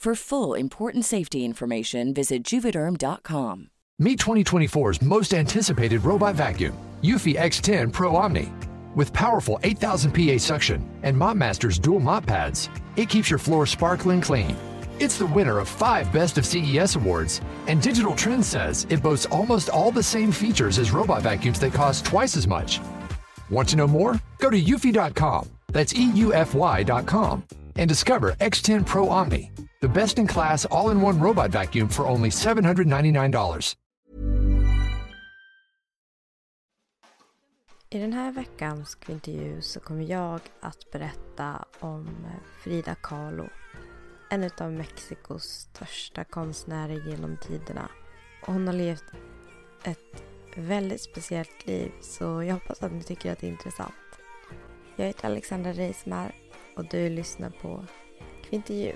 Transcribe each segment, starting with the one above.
For full important safety information, visit juvederm.com. Meet 2024's most anticipated robot vacuum, Eufy X10 Pro Omni. With powerful 8000 PA suction and MopMaster's dual mop pads, it keeps your floor sparkling clean. It's the winner of five Best of CES awards, and Digital Trends says it boasts almost all the same features as robot vacuums that cost twice as much. Want to know more? Go to eufy.com, that's EUFY.com, and discover X10 Pro Omni, the best in class all in one robot vacuum for only $799. I den här veckans intervju så kommer jag att berätta om eh, Frida Kahlo. En av Mexikos största konstnärer genom tiderna. Och hon har levt ett väldigt speciellt liv så jag hoppas att ni tycker att det är intressant. Jag heter Alexandra Reismar och du lyssnar på Kvintervju.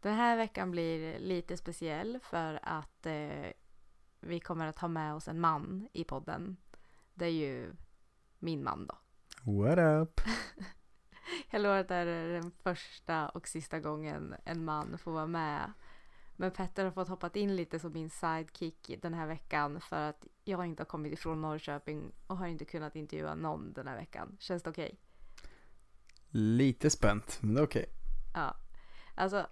Den här veckan blir lite speciell för att eh, vi kommer att ha med oss en man i podden. Det är ju min man då. What up? Jag lovar att det här är den första och sista gången en man får vara med. Men Petter har fått hoppat in lite som min sidekick den här veckan för att jag inte har kommit ifrån Norrköping och har inte kunnat intervjua någon den här veckan. Känns det okej? Lite spänt, men det är okej. Ja. Alltså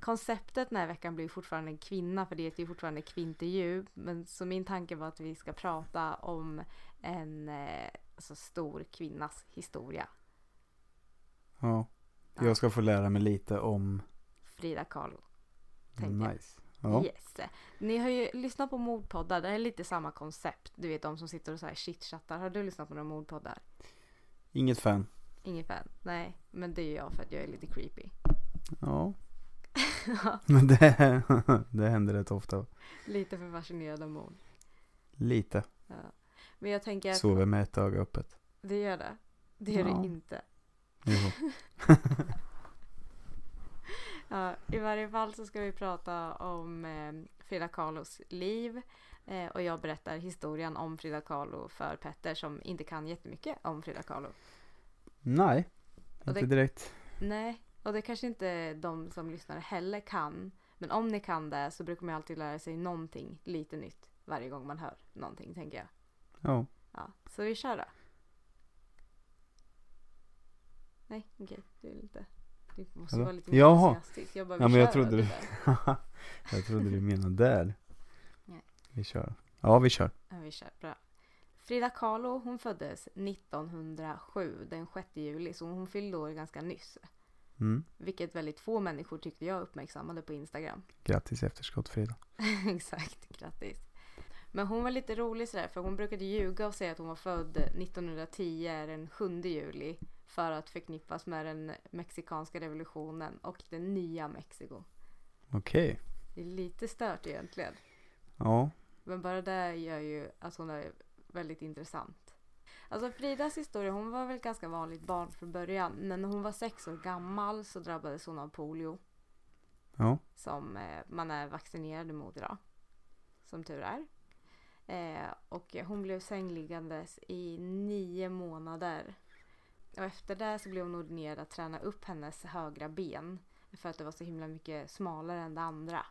konceptet den här veckan blir fortfarande en kvinna för det heter ju fortfarande kvintervju. Men så min tanke var att vi ska prata om en eh, alltså, stor kvinnas historia. Ja. Ja. Jag ska få lära mig lite om... Frida Kahlo. Nice. Ja. Yes. Ni har ju lyssnat på mordpoddar. Det är lite samma koncept. Du vet de som sitter och så här chitchattar. Har du lyssnat på några mordpoddar? Inget fan. Ingen fan? Nej, men det är jag för att jag är lite creepy. Ja. Men det, det händer rätt ofta. lite för fascinerad av mord. Lite. Ja. Men jag tänker att Sover med ett öga öppet. det gör det. Det gör Ja. det inte. Jo. Ja, I varje fall så ska vi prata om eh, Frida Kahlos liv. Eh, och jag berättar historien om Frida Kahlo för Petter som inte kan jättemycket om Frida Kahlo. Nej. Och Inte det- direkt. Nej, och det kanske inte de som lyssnar heller kan. Men om ni kan det så brukar man alltid lära sig någonting lite nytt varje gång man hör någonting tänker jag. Ja. Ja, så vi kör då. Nej, okej. Du är lite... Du måste Hallå? vara lite mer Jaha. entusiastisk. Jag bara, Ja, men jag trodde du- jag trodde du menade där. Nej. Vi kör. Ja, vi kör. Ja, vi kör. Bra. Frida Kahlo, hon föddes 1907, den 6 juli, så hon fyllde år ganska nyss. Mm. Vilket väldigt få människor tyckte jag uppmärksammade på Instagram. Grattis i efterskott Frida. Exakt, grattis. Men hon var lite rolig sådär, för hon brukade ljuga och säga att hon var född 1910, den 7 juli. För att förknippas med den mexikanska revolutionen och det nya Mexiko. Okej. Det är lite stört egentligen. Ja. Men bara det gör ju att hon är väldigt intressant. Alltså Fridas historia, hon var väl ett ganska vanligt barn från början. Men när hon var sex år gammal så drabbades hon av polio. Ja. Som eh, man är vaccinerad mot idag. som tur är. Eh, och hon blev sängliggandes i nio månader. Och efter det så blev hon ordinerad att träna upp hennes högra ben. För att det var så himla mycket smalare än det andra.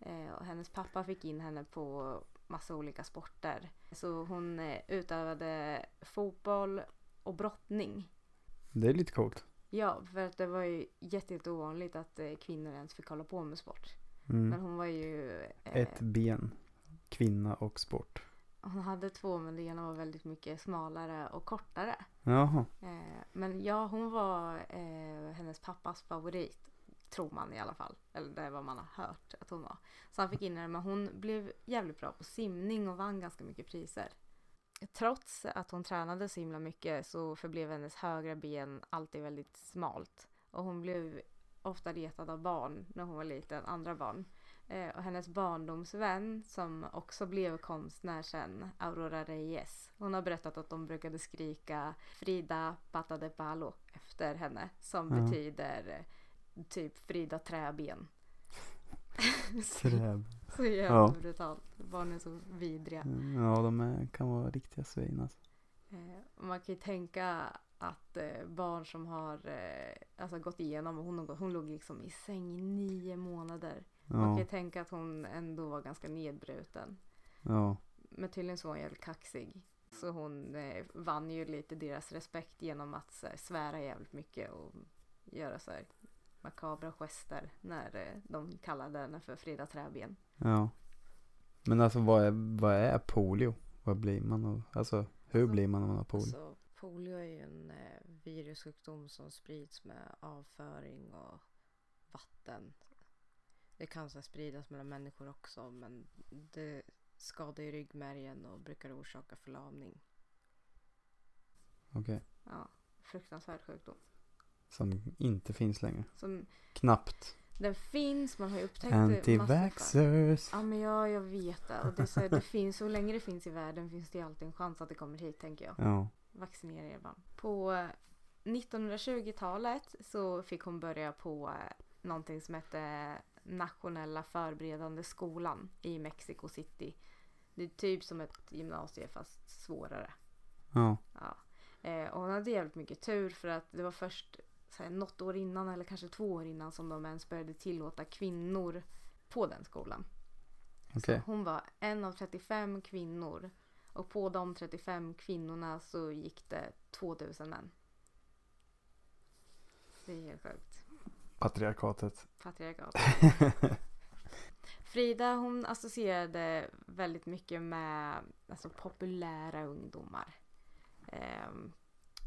Eh, och hennes pappa fick in henne på massa olika sporter. Så hon eh, utövade fotboll och brottning. Det är lite coolt. Ja, för att det var ju jätte, jätte ovanligt att eh, kvinnor ens fick hålla på med sport. Men Mm. hon var ju... Eh, Ett ben, kvinna och sport. Hon hade två men det ena var väldigt mycket smalare och kortare. Jaha. Eh, men ja, hon var eh, hennes pappas favorit. Tror man i alla fall. Eller det är vad man har hört att hon var. Så han fick in henne men hon blev jävligt bra på simning och vann ganska mycket priser. Trots att hon tränade så himla mycket så förblev hennes högra ben alltid väldigt smalt. Och hon blev ofta retad av barn när hon var liten, andra barn. Eh, och hennes barndomsvän som också blev konstnär sen, Aurora Reyes. Hon har berättat att de brukade skrika Frida Pata de Palo efter henne. Som Ja. betyder typ Frida Träben. så, Träb. så jävla Ja. brutalt. Barn är så vidriga. Ja, de är, kan vara riktiga svin alltså. Eh, man kan ju tänka att eh, barn som har eh, alltså gått igenom, hon, hon låg liksom i säng i nio månader. Man kan Ja, ju tänka att hon ändå var ganska nedbruten. ja. Men tydligen så var hon jävligt kaxig. Så hon eh, vann ju lite deras respekt genom att här, svära jävligt mycket och göra så här makabra gester när eh, de kallade henne för Frida Träben. ja. Men alltså vad är, vad är polio? Vad blir man av, alltså hur Alltså, blir man om man har polio? Alltså, polio är ju en eh, virussjukdom som sprids med avföring och vatten. Det kan så spridas mellan människor också men det skadar ju ryggmärgen och brukar orsaka förlamning. Okej. Ja, fruktansvärd sjukdom. Som inte finns längre. Som, Knappt. den finns, man har ju upptäckt det massor fall. Antivaxxers. Ja men ja, jag vet det. Och det, är så här, det finns, så länge det finns i världen finns det ju alltid en chans att det kommer hit tänker jag. Ja. Vaccinera er barn. På eh, 1920-talet så fick hon börja på eh, någonting som hette Nationella förberedande skolan i Mexico City. Det är typ som ett gymnasium fast svårare. Ja. Ja. Eh, och hon hade jävligt mycket tur för att det var först så här, något år innan eller kanske två år innan som de ens började tillåta kvinnor på den skolan. Så hon var en av 35 kvinnor och på de 35 kvinnorna så gick det 2000 män. Det är helt sjukt. Patriarkatet. Patriarkat. Frida hon associerade väldigt mycket med alltså, populära ungdomar. Ehm,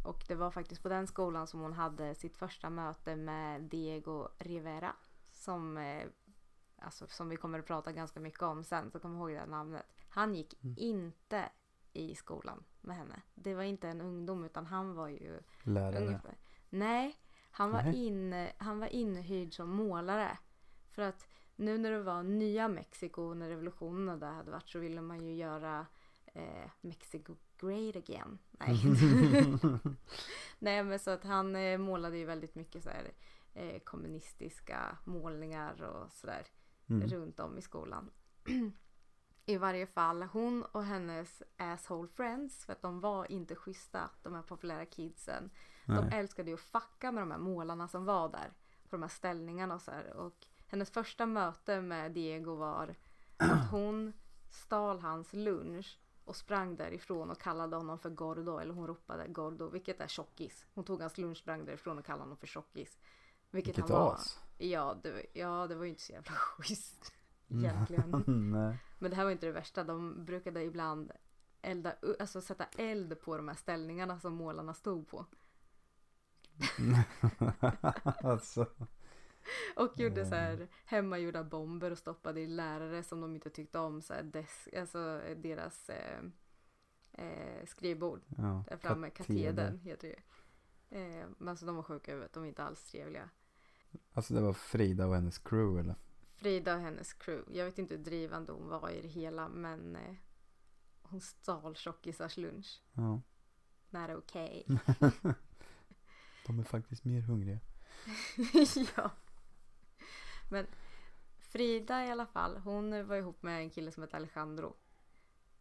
och det var faktiskt på den skolan som hon hade sitt första möte med Diego Rivera. Som, eh, alltså, som vi kommer att prata ganska mycket om sen, så kom ihåg det här namnet. Han gick Mm. inte i skolan med henne. Det var inte en ungdom utan han var ju Lärare. Ungefär. Nej, han var, Nej. in, han var inhyrd som målare. För att nu när det var nya Mexiko, när revolutionen där hade varit så ville man ju göra eh, Mexico great again. Nej. Nej men så att han eh, målade ju väldigt mycket så här, eh, kommunistiska målningar och sådär Mm. runt om i skolan. I varje fall hon och hennes asshole friends för att de var inte schyssta de här populära kidsen. De Nej. älskade ju att fucka med de här målarna som var där på de här ställningarna och så här. Och hennes första möte med Diego var att hon stal hans lunch och sprang därifrån och kallade honom för Gordo eller hon ropade Gordo vilket är tjockis. Hon tog hans lunch, sprang därifrån och kallade honom för tjockis. Vilket, Vilket han var. as. Ja det, ja, det var ju inte så jävla schysst. Egentligen. Men det här var inte det värsta. De brukade ibland elda, alltså sätta eld på de här ställningarna som målarna stod på. alltså. Och gjorde så här hemmagjorda bomber och stoppade i lärare som de inte tyckte om. Så här des, alltså deras eh, eh, skrivbord. Ja. Där framme, kateder. katedern heter det eh, Men alltså de var sjuka i huvudet. De var inte alls trevliga. Alltså det var Frida och hennes crew eller? Frida och hennes crew. Jag vet inte hur drivande hon var i det hela. Men eh, hon stal tjockisars lunch. Ja. Not okay. De är faktiskt mer hungriga. ja. Men Frida i alla fall, hon var ihop med en kille som hette Alejandro.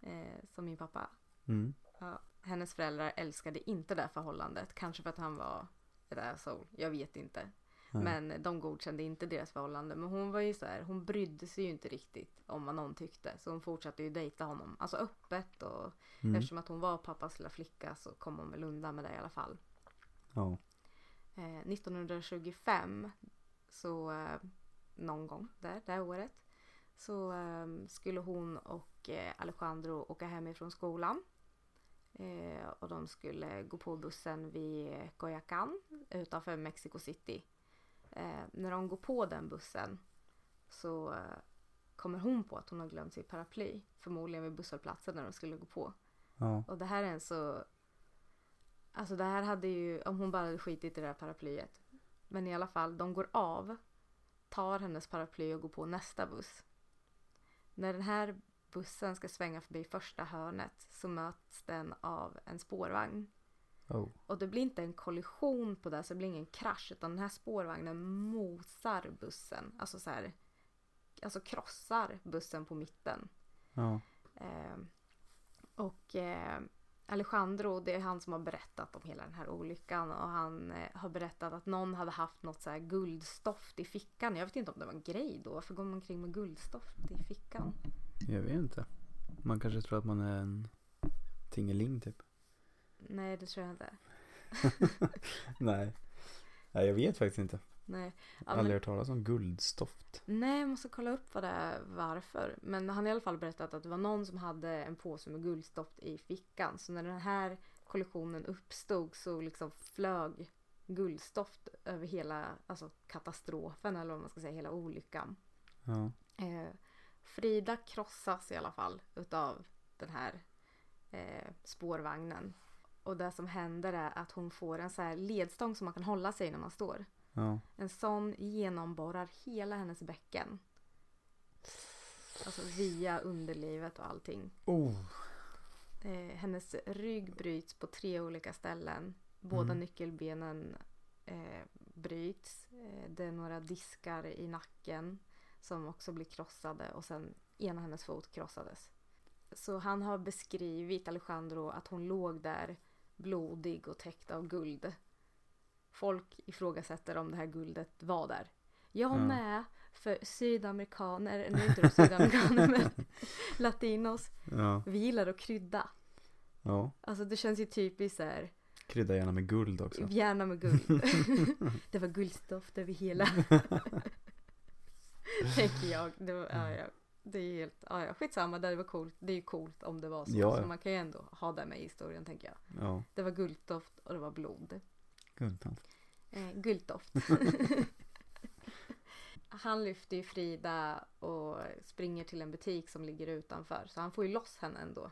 Eh, som min pappa. Mm. Ja, hennes föräldrar älskade inte det här förhållandet. Kanske för att han var ett asshole. Jag vet inte. Nej. Men de godkände inte deras förhållande. Men hon var ju så här, hon brydde sig ju inte riktigt om vad någon tyckte. Så hon fortsatte ju dejta honom. Alltså öppet och Mm. eftersom att hon var pappas lilla flicka så kom hon väl undan med det i alla fall. Ja. Eh, 1925 så eh, någon gång där, det här året så eh, skulle hon och eh, Alejandro åka hemifrån skolan. Eh, och de skulle gå på bussen vid Coyacán utanför Mexico City. Eh, när de går på den bussen så eh, kommer hon på att hon har glömt sitt paraply. Förmodligen vid busshållplatsen när de skulle gå på. Ja. Och det här är en så... Alltså det här hade ju, om hon bara hade skitit i det här paraplyet. Men i alla fall, de går av, tar hennes paraply och går på nästa buss. När den här bussen ska svänga förbi första hörnet så möts den av en spårvagn. Oh. Och det blir inte en kollision på det, så det blir ingen krasch. Utan den här spårvagnen mosar bussen. Alltså så här, alltså krossar bussen på mitten. Ja. Eh, och eh, Alejandro, det är han som har berättat om hela den här olyckan och han eh, har berättat att någon hade haft något så guldstoft i fickan. Jag vet inte om det var en grej då. Varför går man omkring med guldstoft i fickan? Jag vet inte. Man kanske tror att man är en tingeling typ. Nej, det tror jag inte. Nej. Nej, jag vet faktiskt inte. Nej, ja, Aldrig men, hört talas om guldstoft. nej, jag måste kolla upp vad det är, varför. Men han har i alla fall berättat att det var någon som hade en påse med guldstoft i fickan. Så när den här kollisionen uppstod så liksom flög guldstoft över hela alltså katastrofen eller vad man ska säga, hela olyckan. Ja. Eh, Frida krossas i alla fall utav den här eh, spårvagnen. Och det som händer är att hon får en så här ledstång som man kan hålla sig när man står. Ja. En sån genomborrar hela hennes bäcken. Alltså via underlivet och allting. Oh. Eh, hennes rygg bryts på tre olika ställen. Båda Mm. nyckelbenen eh, bryts. Eh, det är några diskar i nacken som också blir krossade och sen ena hennes fot krossades. Så han har beskrivit Alejandro att hon låg där blodig och täckt av guld. Folk ifrågasätter om det här guldet var där. Jag Ja. med, för sydamerikaner, nu är inte de sydamerikaner men latinos, Ja. vi gillar att krydda. Ja. Alltså det känns ju typiskt så här, Krydda gärna med guld också. gärna med guld. det var guldstoft över hela. Tänker jag. Det, var, ja, ja. det är helt, ja, ja, skitsamma, det var coolt. Det är ju coolt om det var så. Ja. Så man kan ju ändå ha det med i historien tänker jag. Ja. Det var guldstoft och det var blod. Guldtoft. Eh, gulddoft. han lyfter ju Frida och springer till en butik som ligger utanför. Så han får ju loss henne ändå.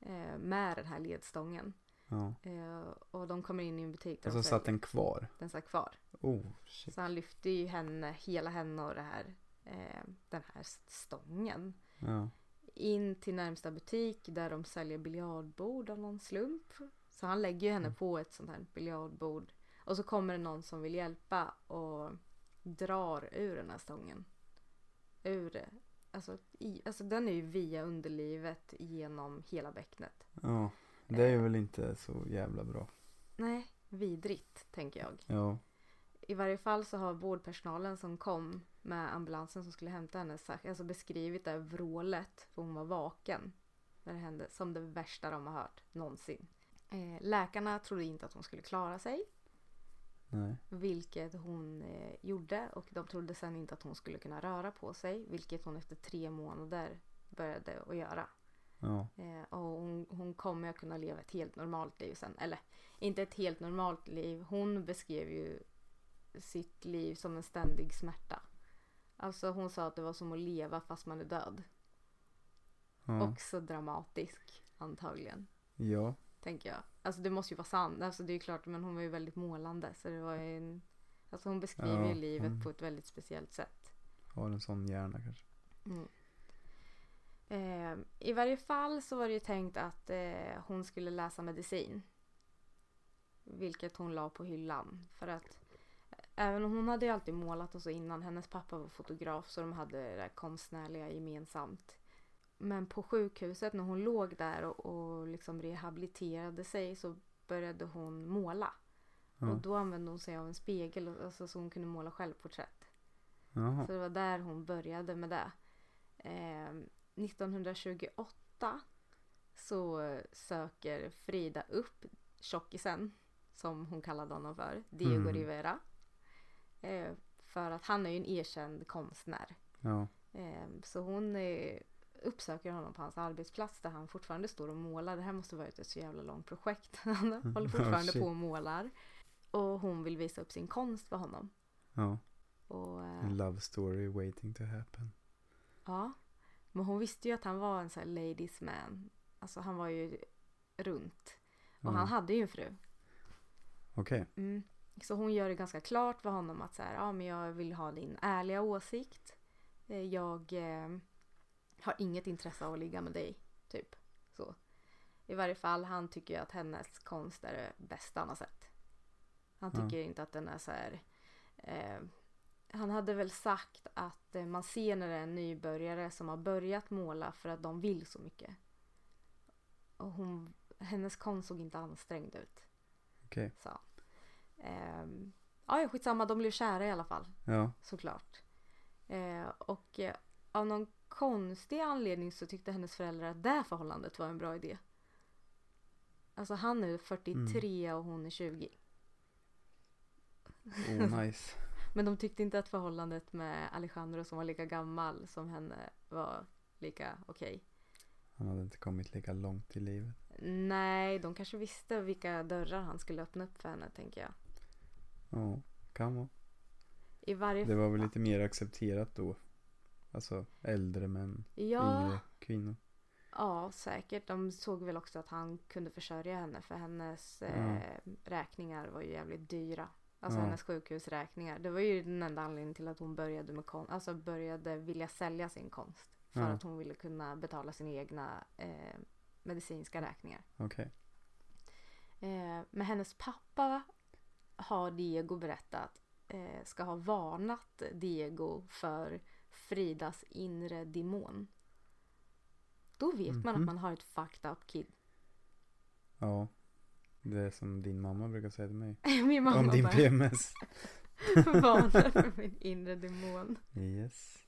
Eh, med den här ledstången. Ja. Eh, och de kommer in i en butik där Och så de satt den kvar. den satt kvar. Oh, shit. Så han lyfter ju henne, hela henne och det här, eh, den här stången. Ja. In till närmsta butik där de säljer biljardbord av någon slump. Så han lägger ju henne Mm. på ett sånt här biljardbord. Och så kommer det någon som vill hjälpa och drar ur den här stången. Ur, alltså, i, alltså den är ju via underlivet genom hela bäcknet. Ja. Det är väl inte så jävla bra. Nej, vidrigt tänker jag. Ja. I varje fall så har vårdpersonalen som kom med ambulansen som skulle hämta henne alltså beskrivit det här vrålet för hon var vaken när det hände som det värsta de har hört någonsin. Eh, läkarna trodde inte att hon skulle klara sig, Nej. vilket hon eh, gjorde och de trodde sen inte att hon skulle kunna röra på sig, vilket hon efter tre månader började att göra. Ja. Eh, och hon, hon kommer att kunna leva ett helt normalt liv sen. Eller inte ett helt normalt liv. Hon beskrev ju sitt liv som en ständig smärta. Alltså hon sa att det var som att leva fast man är död. Ja. Också dramatisk antagligen. Ja. Tänker jag. Alltså det måste ju vara sant. Alltså det är ju klart men hon var ju väldigt målande. Så det var ju en... Alltså hon beskriver Ja, ju livet hon- på ett väldigt speciellt sätt. Har en sån hjärna kanske. Mm. Eh, I varje fall så var det ju tänkt att eh, hon skulle läsa medicin. Vilket hon la på hyllan. För att eh, även om hon hade ju alltid målat och så innan. Hennes pappa var fotograf så de hade det där konstnärliga gemensamt. Men på sjukhuset när hon låg där och, och liksom rehabiliterade sig så började hon måla. Ja. Och då använde hon sig av en spegel alltså, så hon kunde måla självporträtt. Jaha. Så det var där hon började med det. Eh, 1928 så söker Frida upp tjockisen, som hon kallade honom för, Diego Mm. Rivera. Eh, för att han är ju en erkänd konstnär. Ja. Eh, så hon eh, uppsöker honom på hans arbetsplats där han fortfarande står och målar. Det här måste varit ett så jävla långt projekt. Han håller fortfarande shit. på och målar. Och hon vill visa upp sin konst för honom. Ja. Och, eh, En love story waiting to happen. Ja. Men hon visste ju att han var en sån här ladies man. Alltså han var ju runt. Och Ja. han hade ju en fru. Okej. Mm. Så hon gör det ganska klart för honom att så här, ja men jag vill ha din ärliga åsikt. Eh, Jag eh, har inget intresse av att ligga med dig. Typ. Så. I varje fall han tycker att hennes konst är det bästa han har sett. Han Ja. tycker inte att den är så här. Eh, han hade väl sagt att eh, man ser när det är en nybörjare som har börjat måla för att de vill så mycket. Och hon, hennes konst såg inte ansträngd ut Okej. Ehm, ja, ja, skitsamma, de blev kära i alla fall, Ja. såklart. Eh, och eh, av någon konstig anledning så tyckte hennes föräldrar att det förhållandet var en bra idé. Alltså han är 43 och hon är 20. Oh nice. Men de tyckte inte att förhållandet med Alejandro som var lika gammal som henne var lika okej. Han hade inte kommit lika långt i livet. Nej, de kanske visste vilka dörrar han skulle öppna upp för henne, tänker jag. Ja, kan vara. I varje Det var väl lite mer accepterat då. Alltså äldre män, Ja, yngre kvinnor. Ja, säkert. De såg väl också att han kunde försörja henne för hennes Ja. eh, räkningar var ju jävligt dyra. Alltså Ja. hennes sjukhusräkningar. Det var ju den enda anledningen till att hon började med konst. Alltså började vilja sälja sin konst. För Ja. att hon ville kunna betala sina egna eh, medicinska räkningar. Okej. Eh, men hennes pappa har Diego berättat eh, ska ha varnat Diego för Fridas inre demon. Då vet man att Mhm. man har ett fucked up kid. Ja. Det är som din mamma brukar säga till mig. Min mamma Om din bara PMS. varnar för min inre demon. Yes.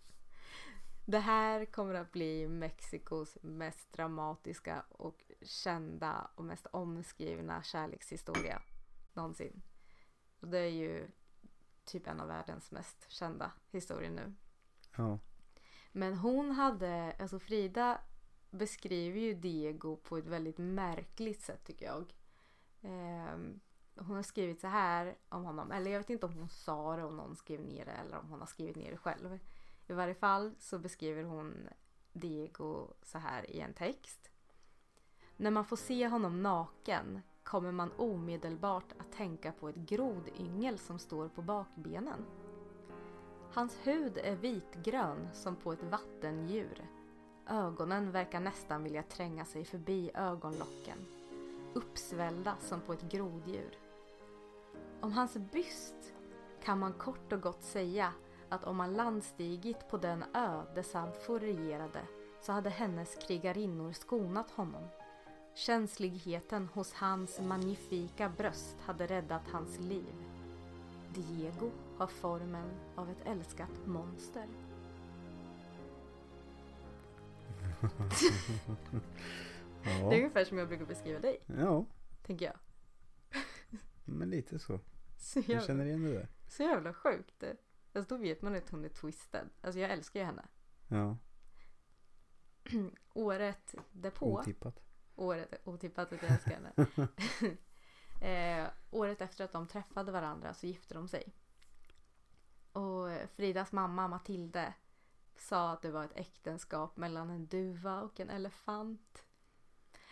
Det här kommer att bli Mexikos mest dramatiska och kända och mest omskrivna kärlekshistoria någonsin. Och det är ju typ en av världens mest kända historier nu. Ja. Men hon hade, alltså Frida beskriver ju Diego på ett väldigt märkligt sätt tycker jag. Eh, hon har skrivit så här om honom, eller jag vet inte om hon sa det och någon skrev ner det eller om hon har skrivit ner det själv. I varje fall så beskriver hon Diego så här i en text. När man får se honom naken kommer man omedelbart att tänka på ett grodyngel som står på bakbenen. Hans hud är vitgrön som på ett vattendjur. Ögonen verkar nästan vilja tränga sig förbi ögonlocken. Uppsvällda som på ett groddjur. Om hans byst kan man kort och gott säga att om man landstigit på den ö där Sadfor regerade så hade hennes krigarinnor skonat honom. Känsligheten hos hans magnifika bröst hade räddat hans liv. Diego har formen av ett älskat monster. Det är Ja. ungefär som jag brukar beskriva dig, ja. tänker jag. Men lite så. Så Jag känner igen det där. så jävla sjukt. Alltså då vet man att hon är twisted. Alltså jag älskar ju henne. Ja. Året därpå, Otippat. året, otippat att jag älskar henne. eh, året efter att de träffade varandra så gifte de sig. Och Fridas mamma Matilde sa att det var ett äktenskap mellan en duva och en elefant.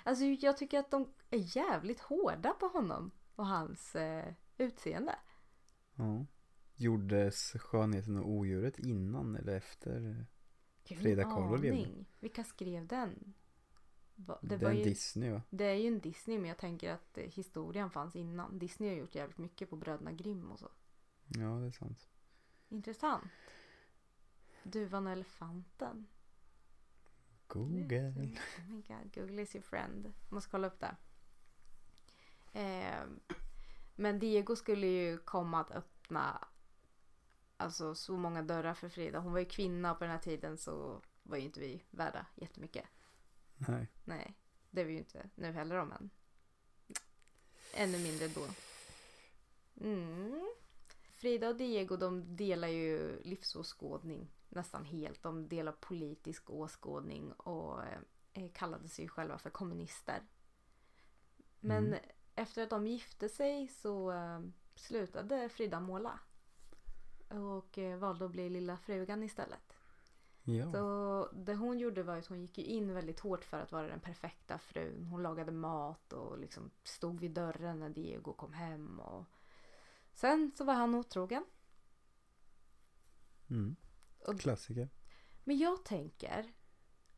Alltså jag tycker att de är jävligt hårda på honom och hans eh, utseende. Ja. Gjordes skönheten och odjuret innan eller efter? Frida Kahlo levde. Vilka skrev den? Va- Det, Det, är var en ju, Disney va? det är ju en Disney men jag tänker att eh, historien fanns innan. Disney har gjort jävligt mycket på Bröderna Grimm och så. Ja, det är sant. Intressant. Duvan och elefanten. Google. Oh my god, Google is your friend. Måste kolla upp det. Eh, men Diego skulle ju komma att öppna alltså så många dörrar för Frida. Hon var ju kvinna på den här tiden så var ju inte vi värda jättemycket. Nej. Nej, det är vi ju inte nu heller om än. Ännu mindre då. Mm. Frida och Diego de delar ju livsåskådning nästan helt. De delar politisk åskådning och eh, kallade sig själva för kommunister. Men Mm. efter att de gifte sig så eh, slutade Frida måla. Och eh, valde att bli lilla frugan istället. Ja. Så det hon gjorde var att hon gick in väldigt hårt för att vara den perfekta frun. Hon lagade mat och liksom stod vid dörren när Diego kom hem. Och... Sen så var han otrogen. Mm. Klassiker. Men jag tänker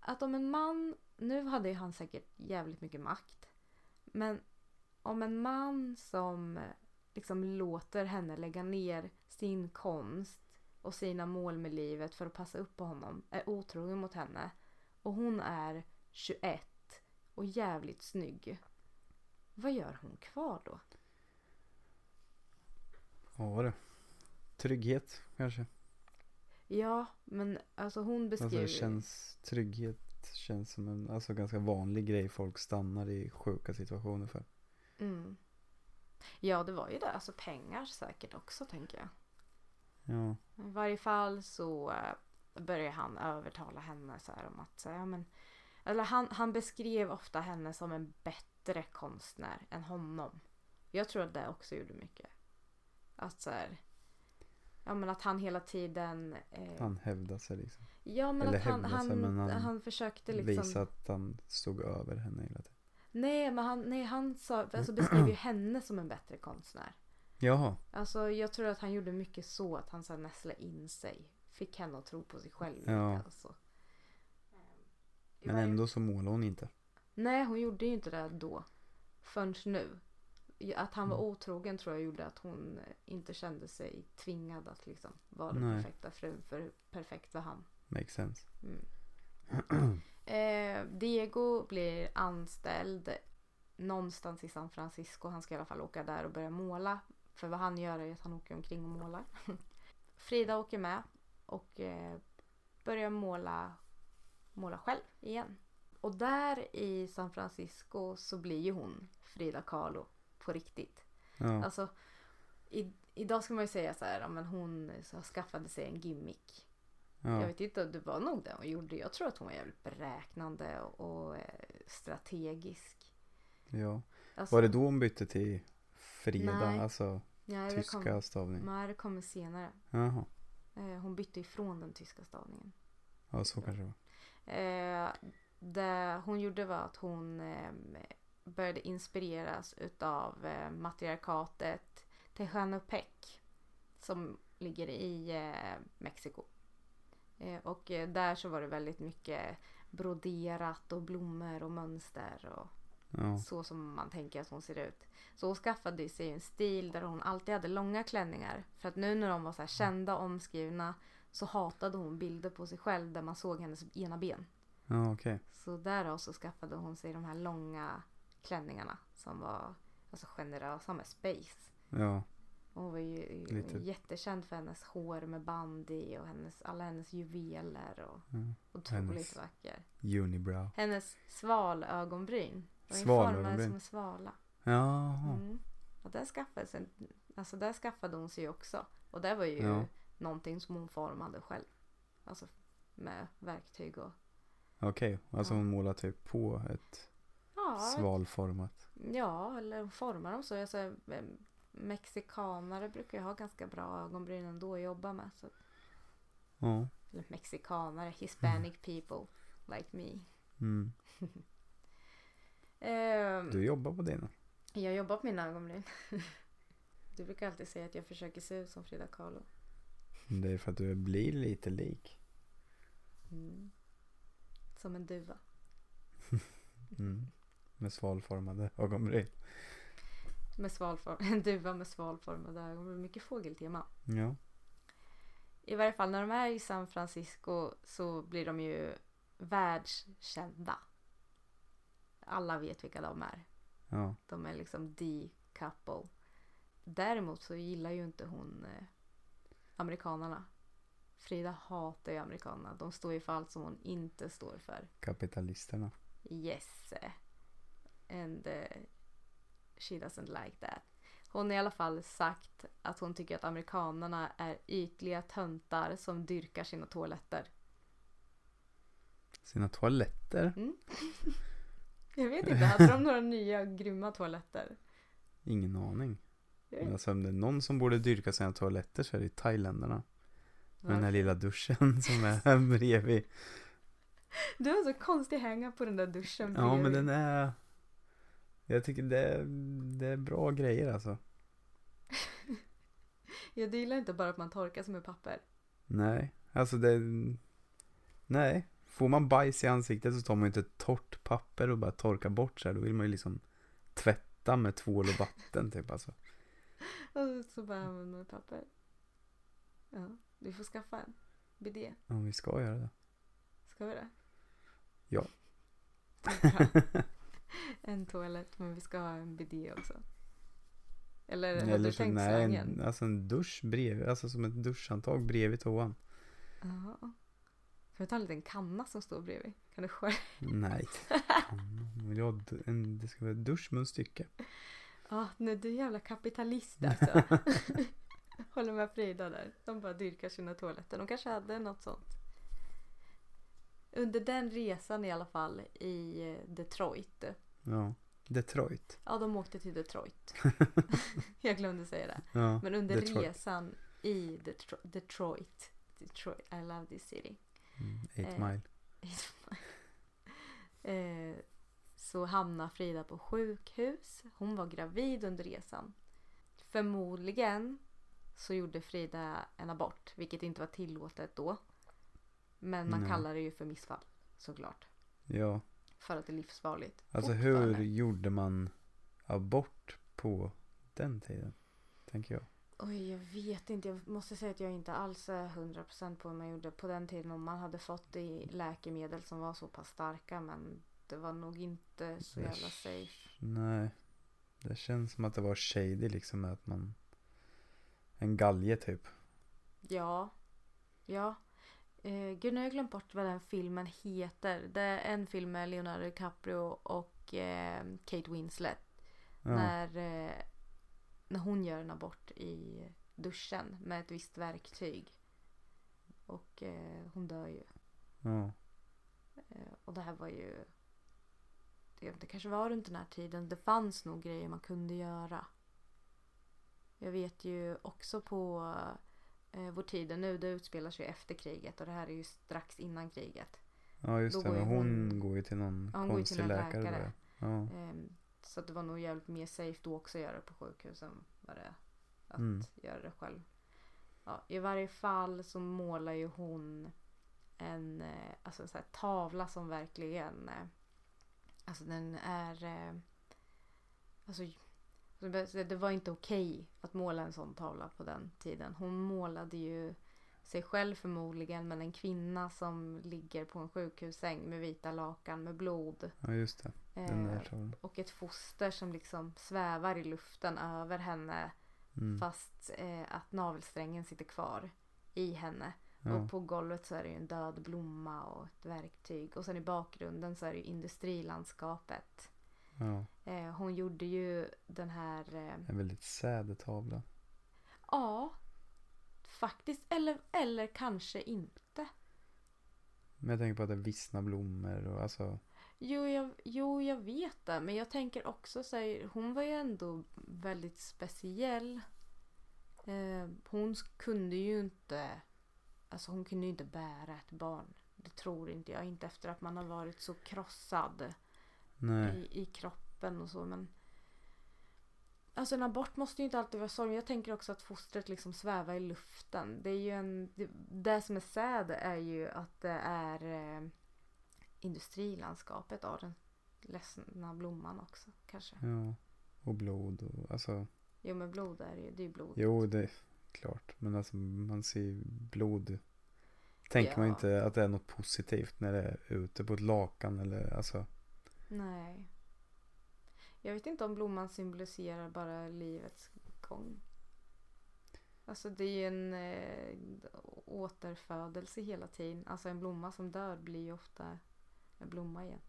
att om en man, nu hade ju han säkert jävligt mycket makt. Men om en man som liksom låter henne lägga ner sin konst och sina mål med livet för att passa upp på honom är otrogen mot henne och hon är 21 och jävligt snygg. Vad gör hon kvar då? Ja du. Trygghet kanske. Ja, men alltså hon Alltså beskriver... det känns, trygghet känns som en alltså, ganska vanlig grej folk stannar i sjuka situationer för. Mm. Ja, det var ju det. Alltså pengar säkert också tänker jag. Ja. I varje fall så eh, börjar han övertala henne så här om att så ja, men, eller han, han beskrev ofta henne som en bättre konstnär än honom. Jag tror att det också gjorde mycket. Att så här, ja men att han hela tiden eh, Han hävdade sig liksom. Ja men eller att han, hävda sig, han, men han, han försökte liksom Visa att han stod över henne hela tiden. Nej men han, nej, han sa, alltså beskrev ju henne som en bättre konstnär. Jaha. Alltså jag tror att han gjorde mycket så att han så nästlade in sig. Fick henne att tro på sig själv. Ja. Alltså. Men ändå så målade hon inte. Nej hon gjorde ju inte det då. Förrän nu. Att han var Mm. otrogen tror jag gjorde att hon inte kände sig tvingad att liksom vara den Nej. perfekta frun. För perfekt var han. Makes sense. Mm. Eh, Diego blir anställd någonstans i San Francisco. Han ska i alla fall åka där och börja måla. För vad han gör är att han åker omkring och målar. Frida åker med och eh, börjar måla, måla själv igen. Och där i San Francisco så blir ju hon Frida Kahlo på riktigt. Ja. Alltså, i, idag ska man ju säga så här, ja, men hon så skaffade sig en gimmick. Jag ja. vet inte, det var nog det hon gjorde. Jag tror att hon var jävligt beräknande och, och eh, strategisk. ja. Alltså, Var det då hon bytte till Frida? Nej. Alltså det tyska kom, stavning? Nej, det kommer senare. Jaha. Eh, hon bytte ifrån den tyska stavningen. Ja så kanske det var. Eh, det hon gjorde var att hon eh, började inspireras utav eh, matriarkatet Tehuantepec som ligger i eh, Mexiko. Eh, och eh, där så var det väldigt mycket broderat och blommor och mönster och Ja. så som man tänker att hon ser ut. Så hon skaffade sig en stil där hon alltid hade långa klänningar. För att nu när de var så här kända och omskrivna så hatade hon bilder på sig själv där man såg hennes ena ben. Ja okej. Så därav så skaffade hon sig de här långa klänningarna som var alltså generösa med space. Ja. Hon var ju Lite- jättekänd för hennes hår med band i och hennes, alla hennes juveler och ja. otroligt Hennes- vacker. Unibrow. Hennes svalögonbryn. Svalögonbryn. som en svala. Jaha. Mm. Och där skaffade, sig, alltså där skaffade hon sig också. Och det var ju Ja. någonting som hon formade själv. Alltså med verktyg och Okej. Alltså Ja. hon målar typ på ett ja, svalformat. ja eller formar dem så. Alltså, eh, mexikanare brukar ju ha ganska bra ögonbryn ändå att jobba med. Så, Ja. eller mexikanare, hispanic people like me. Mm. Ehm, Du jobbar på dina. Jag jobbar på mina ögonbryn. Du brukar alltid säga att jag försöker se ut som Frida Kahlo. Det är för att du blir lite lik. Mm. Som en duva. Mm. Med svalformade ögonbryn. Med svalform, en duva med svalformade ögon. Mycket fågeltema. Ja. I varje fall när de är i San Francisco så blir de ju världskända. Alla vet vilka de är. Ja. De är liksom the couple. Däremot så gillar ju inte hon eh, amerikanerna. Frida hatar ju amerikanerna. De står ju för allt som hon inte står för. Kapitalisterna. Yes. And uh, she doesn't like that. Hon har i alla fall sagt att hon tycker att amerikanerna är ytliga töntar som dyrkar sina toaletter. Sina toaletter. Mm. Jag vet inte, hade de några nya grymma toaletter? Ingen aning. Men alltså om det är någon som borde dyrka sina toaletter så är det thailändarna. Med den här lilla duschen som är bredvid. Du har så konstig hänga på den där duschen Ja men bredvid. den är Jag tycker det är, det är bra grejer alltså Jag gillar inte bara att man torkar sig med papper. Nej Alltså det Nej Får man bajs i ansiktet så tar man ju inte torrt papper och bara torkar bort så här. Då vill man ju liksom Tvätta med tvål och vatten typ alltså Och så bara använder man papper. Ja, vi får skaffa en bidé. Om vi ska göra det Ska vi det? Ja. En toalett, men vi ska ha en bidé också. Eller har Eller du tänkt nej, slangen? en, alltså en dusch bredvid, alltså som ett duschhandtag bredvid toan Jaha. Kan vi ta en liten kanna som står bredvid? Kan du skära? Nej jag en, Det ska vara dusch med en stycke Ja, nej du är jävla kapitalist alltså. Håller med Frida där. De bara dyrkar sina toaletter. De kanske hade något sånt. Under den resan i alla fall i eh, Detroit. Ja Detroit Ja, de åkte till Detroit. Jag glömde säga det. Ja Men under Detroit. resan i Detro- Detroit. Detroit. I love this city. mm, Eight Eh, mile eh, så hamnar Frida på sjukhus. Hon var gravid under resan. Förmodligen så gjorde Frida en abort, vilket inte var tillåtet då. Men man Nej. kallar det ju för missfall, såklart. Ja För att det är livsfarligt. Alltså hur gjorde man abort på den tiden? Tänker jag. Oj, jag vet inte. Jag måste säga att jag inte alls är 100% på hur man gjorde på den tiden. Om man hade fått i läkemedel som var så pass starka. Men det var nog inte så Det- jävla safe. Nej. Det känns som att det var shady liksom att man En galge typ. Ja. Ja. Eh, gud, nu har jag glömt bort vad den filmen heter. Det är en film med Leonardo DiCaprio och eh, Kate Winslet. Ja. När, eh, när hon gör en abort i duschen med ett visst verktyg. Och eh, hon dör ju. Ja. Eh, och det här var ju... Det, det kanske var runt den här tiden. Det fanns nog grejer man kunde göra. Jag vet ju också på eh, vår tid nu. Det utspelar sig efter kriget och det här är ju strax innan kriget. Ja just Då det. går Men hon, hon- går ju till någon Ja, hon går konstig till en läkare. läkare. Ja. Ehm, så att det var nog jävligt mer safe då också att göra det på sjukhus än vad det är att Mm. göra det själv. Ja, I varje fall så målar ju hon en eh, alltså så här, tavla som verkligen eh, Alltså den är eh, alltså, det var inte okej att måla en sån tavla på den tiden. Hon målade ju sig själv förmodligen men en kvinna som ligger på en sjukhussäng med vita lakan med blod. ja just det. Den Eh, där tavlan. och ett foster som liksom svävar i luften över henne Mm. fast eh, att navelsträngen sitter kvar i henne. Ja. Och på golvet så är det ju en död blomma och ett verktyg. Och sen i bakgrunden så är det ju industrilandskapet. Ja. Eh, hon gjorde ju den här... Eh, En väldigt sad tavla. ja, faktiskt. Eller, eller kanske inte. Men jag tänker på att det vissna blommor och alltså. Jo jag, jo, jag vet det. Men jag tänker också så här, hon var ju ändå väldigt speciell. Eh, hon kunde ju inte, alltså hon kunde ju inte bära ett barn. Det tror inte jag. Inte efter att man har varit så krossad. I, i kroppen och så. Men Alltså en abort måste ju inte alltid vara sorg. Jag tänker också att fostret liksom svävar i luften. Det är ju en... Det, det som är sad är ju att det är eh, industrilandskapet av den ledsna blomman också kanske. Ja. Och blod och alltså. Jo men blod är ju, det är ju blod. Jo, det är klart. Men alltså man ser blod. Tänker man Ja. inte att det är något positivt när det är ute på ett lakan eller alltså. Nej. Jag vet inte om blomman symboliserar bara livets gång. Alltså det är ju en eh, återfödelse hela tiden. Alltså en blomma som dör blir ju ofta en blomma igen.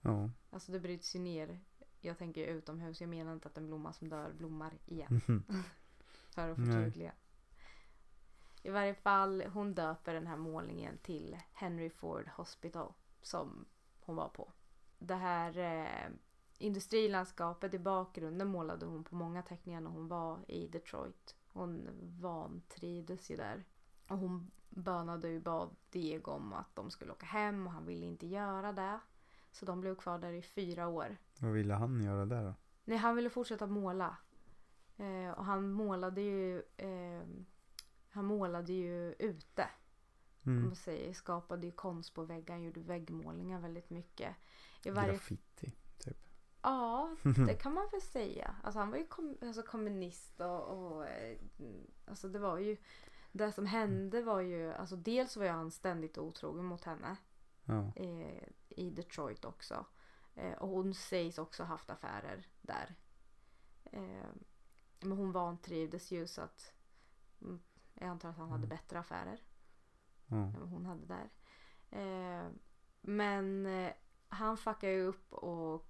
Ja. Alltså det bryts ju ner. Jag tänker utomhus. Jag menar inte att en blomma som dör blommar igen. För att förtydliga. I varje fall, hon döper den här målningen till Henry Ford Hospital som hon var på. Det här eh, industrilandskapet i bakgrunden målade hon på många teckningar när hon var i Detroit. Hon vantrivdes ju där. Och hon bönade ju bad Diego om att de skulle åka hem och han ville inte göra det. Så de blev kvar där i fyra år. Vad ville han göra där då? Nej, han ville fortsätta måla. Eh, och han målade ju eh, Han målade ju ute. Mm. man säger, skapade ju konst på väggar, han gjorde väggmålningar väldigt mycket. I varje, Graffiti. ja, det kan man väl säga. Alltså han var ju kom, alltså kommunist och, och eh, alltså det var ju det som hände var ju, alltså dels var han ständigt otrogen mot henne Ja. eh, i Detroit också. Eh, och hon sägs också ha haft affärer där. Eh, men hon vantrivdes ju så att mm, jag antar att han hade Mm. bättre affärer Vad hon hade där. Eh, men eh, han fuckar ju upp och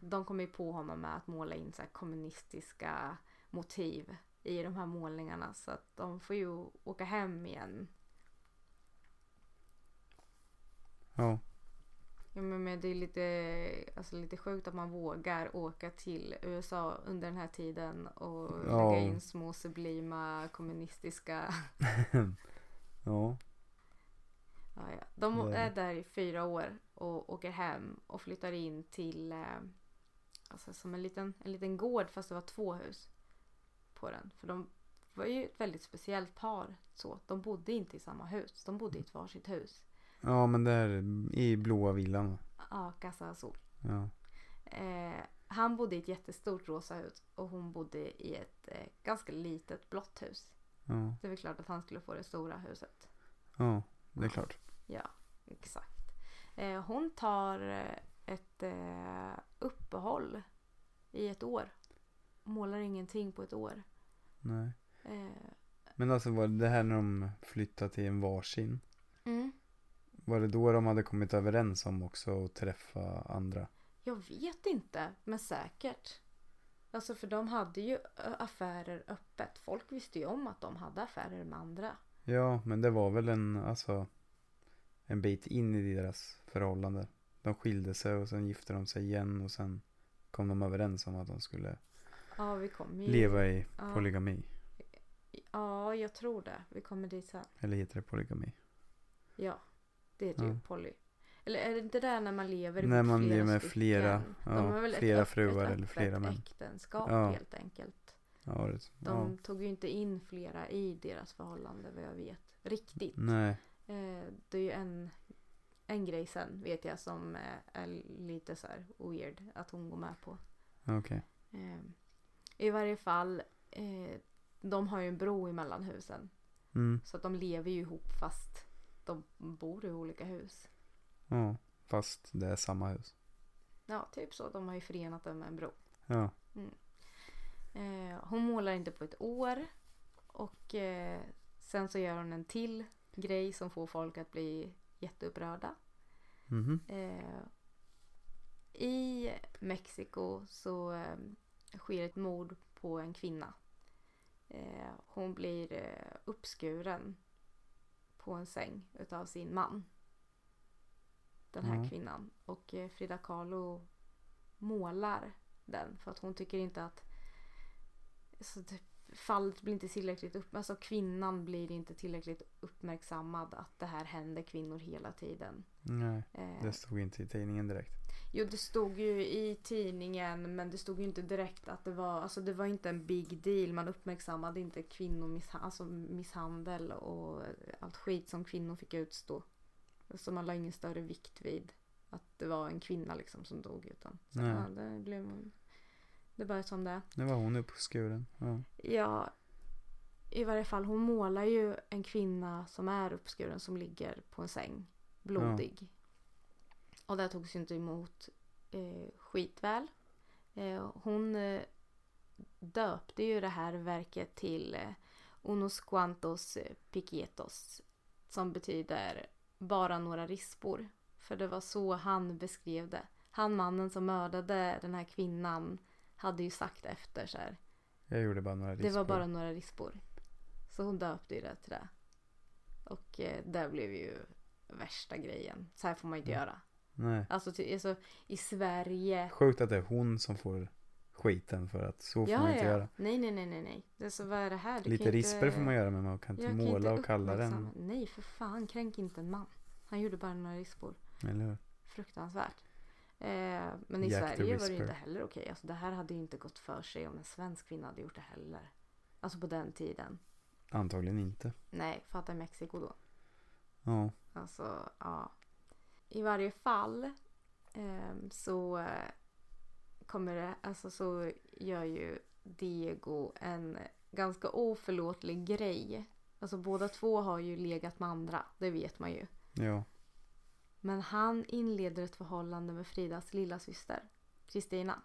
de kommer ju på honom med att måla in så kommunistiska motiv i de här målningarna så att de får ju åka hem igen Ja. Ja, men det är lite, alltså, lite sjukt att man vågar åka till USA under den här tiden och Ja. lägga in små sublima kommunistiska... Ja. Ja, ja. De är där i fyra år och åker hem och flyttar in till eh, alltså, som en liten, en liten gård fast det var två hus på den. För de var ju ett väldigt speciellt par. Så. De bodde inte i samma hus. De bodde i ett varsitt hus. Ja men där i blåa villan. Ja, Casa Azul. Ja. Eh, han bodde i ett jättestort rosa hus och hon bodde i ett eh, ganska litet blått hus. Ja. Det är väl klart att han skulle få det stora huset. Ja. Det är klart. Ja, exakt. Eh, hon tar eh, ett eh, uppehåll i ett år. Målar ingenting på ett år. Nej. Eh, Men alltså var det här när de flyttade till en varsin? mm. Var det då de hade kommit överens om också att träffa andra? Jag vet inte, men säkert. Alltså för de hade ju affärer öppet. Folk visste ju om att de hade affärer med andra. Ja, men det var väl en, alltså en bit in i deras förhållande. De skilde sig och sen gifte de sig igen och sen kom de överens om att de skulle Ja, vi kommer ju... leva i ja. polygami. Ja, jag tror det. Vi kommer dit sen. Eller heter det polygami? Ja, det heter ju Ja. poly. Eller är det inte där när man lever När man flera lever med flera, ja, flera fruar eller flera män. äktenskap Ja. helt enkelt. Ja, det, De ja. tog ju inte in flera i deras förhållande vad jag vet. Riktigt. Nej, Eh, det är ju en, en grej sen vet jag som eh, är lite så här weird att hon går med på. okej. Eh, I varje fall, eh, de har ju en bro emellan husen. Mm, Så att de lever ju ihop fast de bor i olika hus. ja, fast det är samma hus. Ja, typ så. De har ju förenat dem med en bro. Ja, Eh, hon målar inte på ett år. Och eh, sen så gör hon en till grej som får folk att bli jätteupprörda. mhm, Eh, I Mexiko så sker ett mord på en kvinna. Hon blir uppskuren på en säng utav sin man. Den här Ja. kvinnan. Och Frida Kahlo målar den för att hon tycker inte att så typ, fallet blir inte tillräckligt upp, alltså kvinnan blir inte tillräckligt uppmärksammad att det här händer kvinnor hela tiden. nej, Eh, det stod inte i tidningen direkt. Jo, det stod ju i tidningen men det stod ju inte direkt att det var, alltså det var inte en big deal. Man uppmärksammade inte kvinnomisshandel alltså misshandel och allt skit som kvinnor fick utstå. Så man la ingen större vikt vid att det var en kvinna liksom som dog utan så, ja, det blev Det bara som det. Nu var hon uppskuren. Ja. Ja, i varje fall hon målar ju en kvinna som är uppskuren som ligger på en säng. Blodig. Och det togs ju inte emot eh, skitväl. Eh, hon eh, döpte ju det här verket till eh, Unos cuantos eh, piquietos. Som betyder bara några rispor. För det var så han beskrev det. Han mannen som mördade den här kvinnan hade ju sagt efter så här. Jag gjorde bara några Det rispor. var bara några rispor. Så hon döpte ju det till det. Och eh, det blev ju värsta grejen. Så här får man inte göra. Nej. Alltså, ty, alltså i Sverige. Sjukt att det är hon som får skiten för att så får Ja, man inte ja. göra. Nej, nej, nej, nej, nej. Det är så, vad är det här? Du Lite kan risper får man göra men man kan inte Jag kan måla och kalla den. Nej, för fan. Kränk inte en man. Han gjorde bara några rispor. Eller hur? Fruktansvärt. Eh, men i Jack Sverige var det ju inte heller okej. Alltså, det här hade ju inte gått för sig om en svensk kvinna hade gjort det heller. Alltså på den tiden. Antagligen inte. Nej, fatta Mexiko då. Ja. Alltså, ja. I varje fall ehm, så eh, kommer det, alltså så gör ju Diego en ganska oförlåtlig grej. Alltså båda två har ju legat med andra, det vet man ju. Ja. Men han inleder ett förhållande med Fridas lilla syster, Kristina.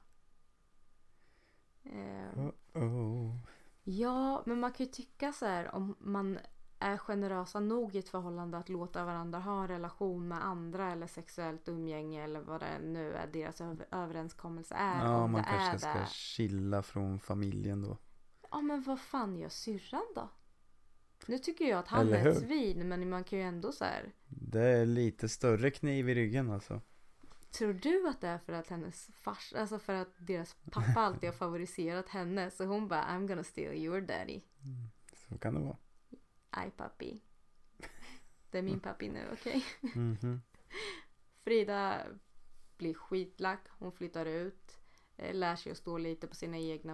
Ehm, Oh. Ja, men man kan ju tycka så här om man är generösa nog i ett förhållande att låta varandra ha en relation med andra eller sexuellt umgänge eller vad det nu är deras över- överenskommelse är. Ja, man kanske ska chilla från familjen då. Ja, men vad fan gör syrran då? Nu tycker jag att han Eller är ett hur? svin, men man kan ju ändå så här. Det är lite större kniv i ryggen alltså. Tror du att det är för att hennes fars, alltså för att deras pappa alltid har favoriserat henne så hon bara I'm gonna steal your daddy. Så kan det vara. Aj pappi. Det är min pappi nu, okej? Mhm. Frida blir skitlack, hon flyttar ut, eh, lär sig att stå lite på sina egna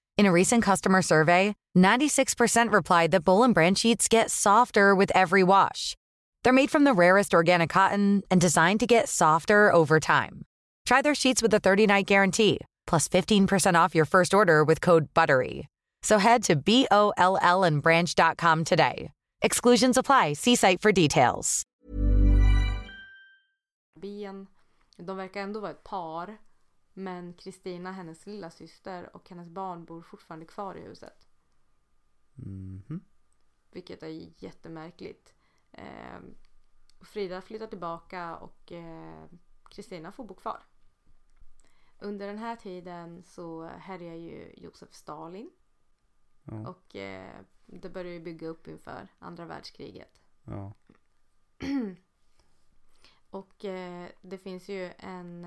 In a recent customer survey, 96% replied that Bowl and Branch sheets get softer with every wash. They're made from the rarest organic cotton and designed to get softer over time. Try their sheets with a 30-night guarantee, plus 15% off your first order with code BUTTERY. So head to B-O-L-L and branch.com today. Exclusions apply. See site for details. ben. De verkar ändå vara ett par. Men Kristina, hennes lilla syster och hennes barn bor fortfarande kvar i huset. Mhm. Vilket är jättemärkligt. Eh, Frida flyttar tillbaka och eh, Kristina får bo kvar. Under den här tiden så härjar ju Josef Stalin Ja. och eh, det börjar ju bygga upp inför andra världskriget. ja. Och eh, det finns ju en...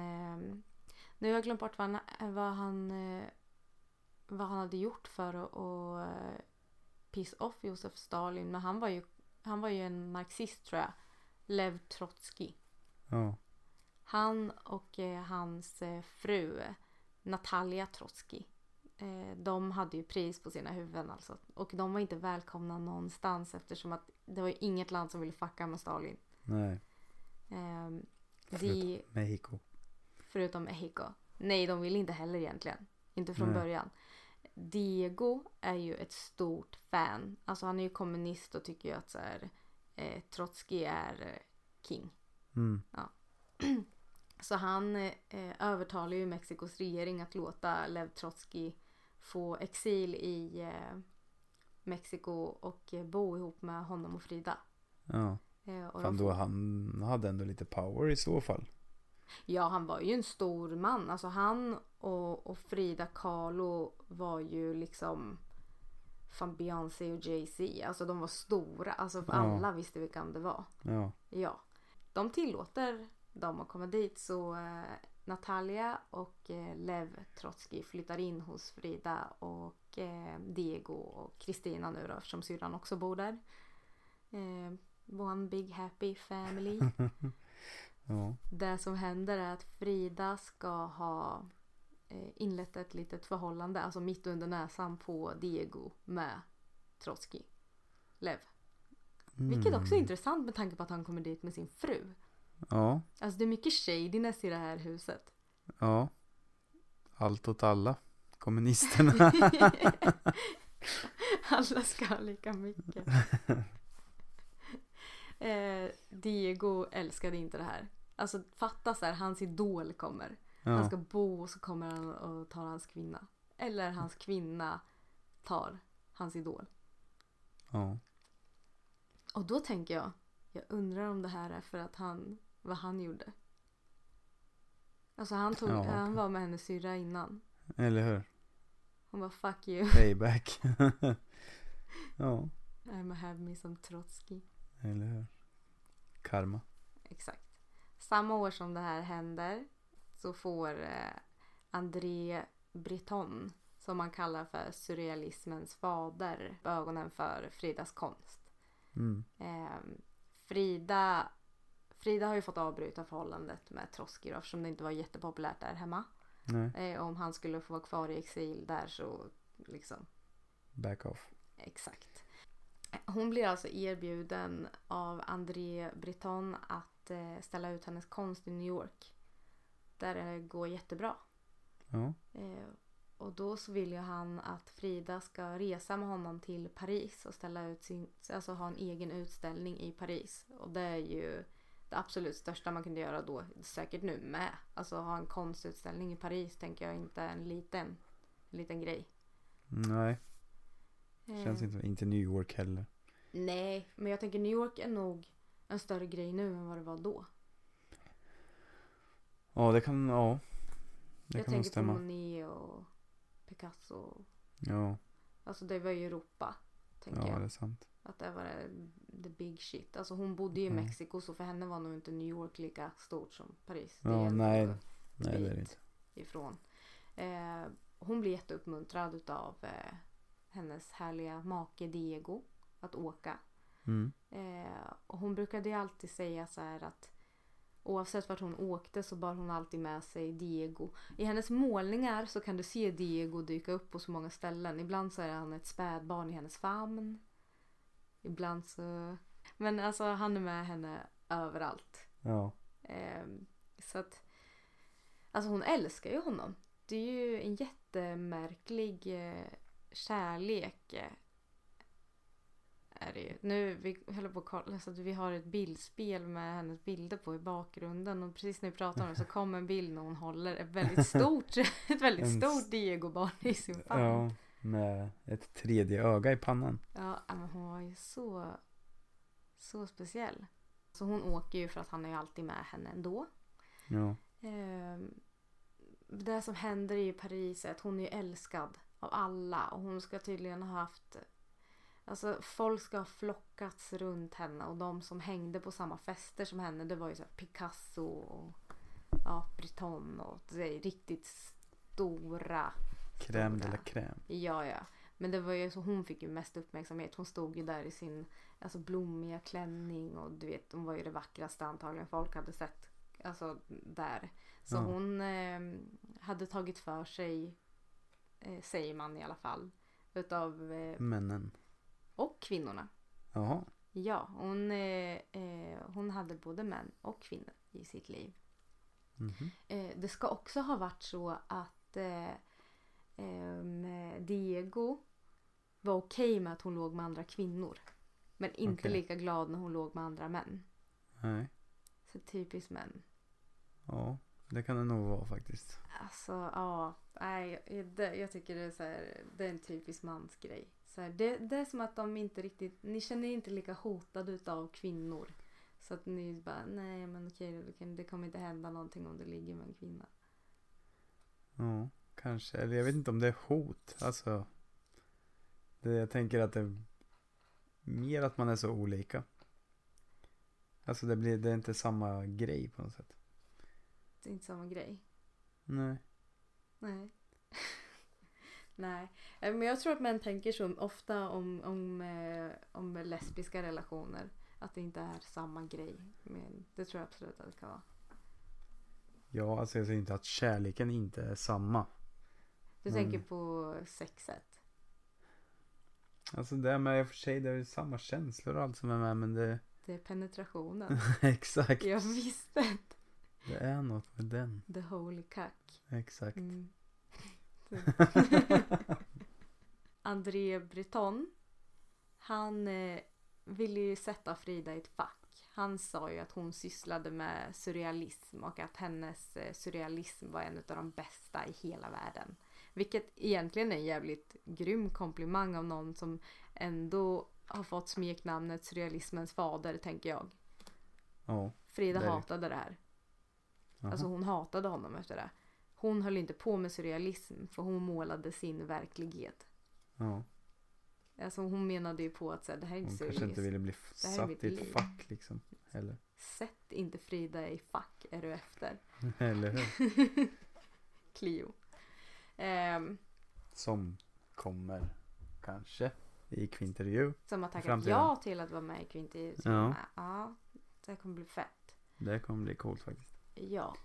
Nu har jag glömt bort vad han, vad han, eh, vad han hade gjort för att, att eh, piss off Josef Stalin. Men han var ju, han var ju en marxist tror jag. Lev Trotsky. Ja. Han och eh, hans fru Natalia Trotsky. De hade ju pris på sina huvuden alltså. Och de var inte välkomna någonstans eftersom att det var ju inget land som ville fucka med Stalin. Nej. De, Förutom Mexico. Förutom Mexico. Nej, de ville inte heller egentligen. Inte från Nej. början. Diego är ju ett stort fan. Alltså han är ju kommunist och tycker ju att så här, eh, Trotsky är eh, king. Mm. Så han eh, övertalar ju Mexikos regering att låta Lev Trotsky få exil i eh, Mexiko och eh, bo ihop med honom och Frida. Ja. Eh, och Fan då han hade ändå lite power i så fall. Ja, han var ju en stor man. Alltså han och, och Frida Kahlo var ju liksom fan Beyoncé och Jay-Z. Alltså de var stora. Alltså Ja. alla visste vilka det var. Ja. Ja. De tillåter dem att komma dit så eh, Natalia och eh, Lev Trotsky flyttar in hos Frida och eh, Diego och Kristina nu då eftersom syrran också bor där. Eh, one big happy family. Ja. Det som händer är att Frida ska ha eh, inlett ett litet förhållande, alltså mitt under näsan på Diego med Trotsky. Lev. Vilket också är intressant med tanke på att han kommer dit med sin fru. Ja. Alltså det är mycket shadiness i det här huset. Ja. Allt åt alla. Kommunisterna. Alla ska ha lika mycket. eh, Diego älskade inte det här. Alltså fatta så här, hans idol kommer. Han Ja. ska bo och så kommer han och tar hans kvinna. Eller hans kvinna tar hans idol. Ja. Och då tänker jag, jag undrar om det här är för att han, vad han gjorde. Alltså han, tog, Ja, han var med hennes syrra innan. Eller hur? Hon var fuck you, Payback. ja. I'm have me som Trotsky. Eller hur? Karma. Exakt. Samma år som det här händer så får eh, André Breton, som man kallar för surrealismens fader, ögonen för Fridas konst. Mm. Eh, Frida, Frida har ju fått avbryta förhållandet med då, eftersom det inte var jättepopulärt där hemma. Nej. Eh, om han skulle få vara kvar i exil där så liksom Back off. Exakt. Hon blir alltså erbjuden av André Breton att eh, ställa ut hennes konst i New York. Där det går jättebra. Ja. Eh, och då så vill ju han att Frida ska resa med honom till Paris och ställa ut sin, alltså ha en egen utställning i Paris. Och det är ju det absolut största man kunde göra då, säkert nu med. Alltså ha en konstutställning i Paris tänker jag inte en liten, en liten grej. Nej. Känns Eh, inte, inte New York heller. Nej, men jag tänker New York är nog en större grej nu än vad det var då. Ja, det kan, ja. Det jag kan nog tänker på stämma. Monet och Picasso. Ja, Alltså det var ju Europa. Tänker ja jag. det är sant. Att det var the big shit. Alltså hon bodde ju i Mm. Mexiko så för henne var nog inte New York lika stort som Paris. Ja, ändå nej. Nej, det är det inte. Ifrån. Eh, hon blir jätteuppmuntrad utav eh, hennes härliga make Diego att åka. Mm. Eh, och hon brukade ju alltid säga så här att oavsett vart hon åkte så bar hon alltid med sig Diego. I hennes målningar så kan du se Diego dyka upp på så många ställen. Ibland så är han ett spädbarn i hennes famn. Ibland så... Men alltså han är med henne överallt. Ja. Eh, så att... Alltså hon älskar ju honom. Det är ju en jättemärklig eh, kärlek. Är det ju. Nu vi håller på att kolla så att vi har ett bildspel med hennes bilder på i bakgrunden och precis när vi pratar om det så kom en bild när hon håller ett väldigt stort, ett väldigt stort Diego-barn i sin famn. Ja, med ett tredje öga i pannan. Ja, men hon var ju så, så speciell. Så hon åker ju för att han är ju alltid med henne ändå. Ja, Ehm, det som händer i Paris är att hon är älskad av alla och hon ska tydligen ha haft Alltså folk ska ha flockats runt henne och de som hängde på samma fester som henne det var ju så här Picasso och ja, Breton och det är riktigt stora crème de la crème. Ja, ja. Men det var ju så hon fick ju mest uppmärksamhet. Hon stod ju där i sin alltså, blommiga klänning och du vet, hon var ju det vackraste antagligen folk hade sett. Alltså där. Så Ja. hon eh, hade tagit för sig, eh, säger man i alla fall, utav, eh, Männen. Och kvinnorna. Jaha. Ja, hon, eh, eh, hon hade både män och kvinnor i sitt liv. Mhm. Eh, det ska också ha varit så att eh, Diego var okej med att hon låg med andra kvinnor. Men inte Okej. lika glad när hon låg med andra män. Nej. Så typiskt män. Ja, det kan det nog vara faktiskt. Alltså ja, nej, det, jag tycker det är, så här, det är en typisk mansgrej. Så här, det, det är som att de inte riktigt, ni känner er inte lika hotade utav kvinnor. Så att ni bara, nej men okej det, kan- det kommer inte hända någonting om du ligger med en kvinna. Ja, kanske. Eller jag vet inte om det är hot. Alltså. Det, jag tänker att det är mer att man är så olika. Alltså det blir, det är inte samma grej på något sätt. Det är inte samma grej. Nej. Nej. Nej, Eh, men jag tror att män tänker så ofta om, om, eh, om lesbiska relationer. Att det inte är samma grej. Men det tror jag absolut att det kan vara. Ja, alltså jag säger inte att kärleken inte är samma. Du Mm. tänker på sexet. Alltså det med i och för sig, det är samma känslor och allt som är med, men det... Det är penetrationen. Exakt. jag visste det. Det är något med den. The holy cuck. Exakt. Mm. André Breton. Han eh, ville ju sätta Frida i ett fack. Han sa ju att hon sysslade med surrealism och att hennes eh, surrealism var en av de bästa i hela världen. Vilket egentligen är en jävligt grym komplimang av någon som ändå har fått smeknamnet surrealismens fader, tänker jag. Ja. Frida Det hatade det här. Jaha. Alltså hon hatade honom efter det. Hon höll inte på med surrealism för hon målade sin verklighet. ja. Alltså hon menade ju på att så här, det här är inte Hon surrealism. kanske inte ville bli här satt i ett fack liksom. Eller, Sätt inte Frida i fack är du efter. eller hur? Clio. Ehm, Som kommer kanske i kvintervju. som har tackat ja till att vara med i Kvintervju. Ja. ja. Det kommer bli fett. Det kommer bli coolt faktiskt. Ja.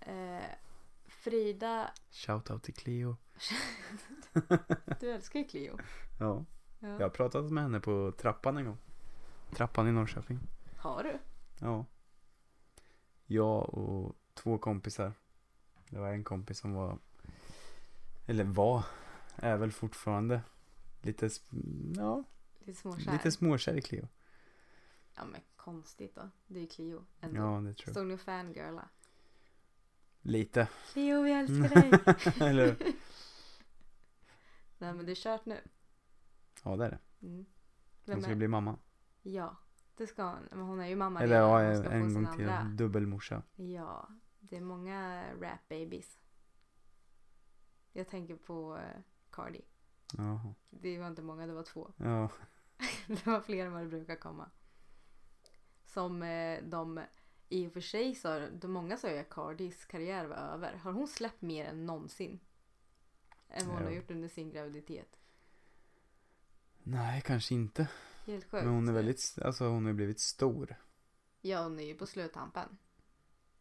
Eh, Frida, Shoutout till Cleo. du älskar ju Clio. Ja. Ja. Jag har pratat med henne på trappan en gång. Trappan i Norrköping. Har du? Ja. Jag och två kompisar. Det var en kompis som var, eller var, är väl fortfarande lite, ja, Lite småkär? lite småkär i Cleo. Ja men konstigt då. Det är ju Clio ändå. Ja, det tror jag. Stod ni och fangirla? Lite. Clio vi älskar dig. eller hur? Nej men det är kört nu. Ja, det är det. Mm. Hon ska är? bli mamma. Ja, det ska hon. Men hon är ju mamma Eller redan. ja, Hon ska få en sin gång till. andra. Dubbelmorsa. Ja, det är många rap babies. Jag tänker på eh, Cardi. Jaha. Det var inte många, det var två. Ja. Det var fler än vad det brukar komma. Som eh, de i och för sig sa, de många sa ju att Cardis karriär var över. Har hon släppt mer än någonsin? Än vad hon Ja. har gjort under sin graviditet. Nej, kanske inte. Helt sjukt. Men hon är väldigt, alltså hon har blivit stor. Ja, hon är ju på sluttampen.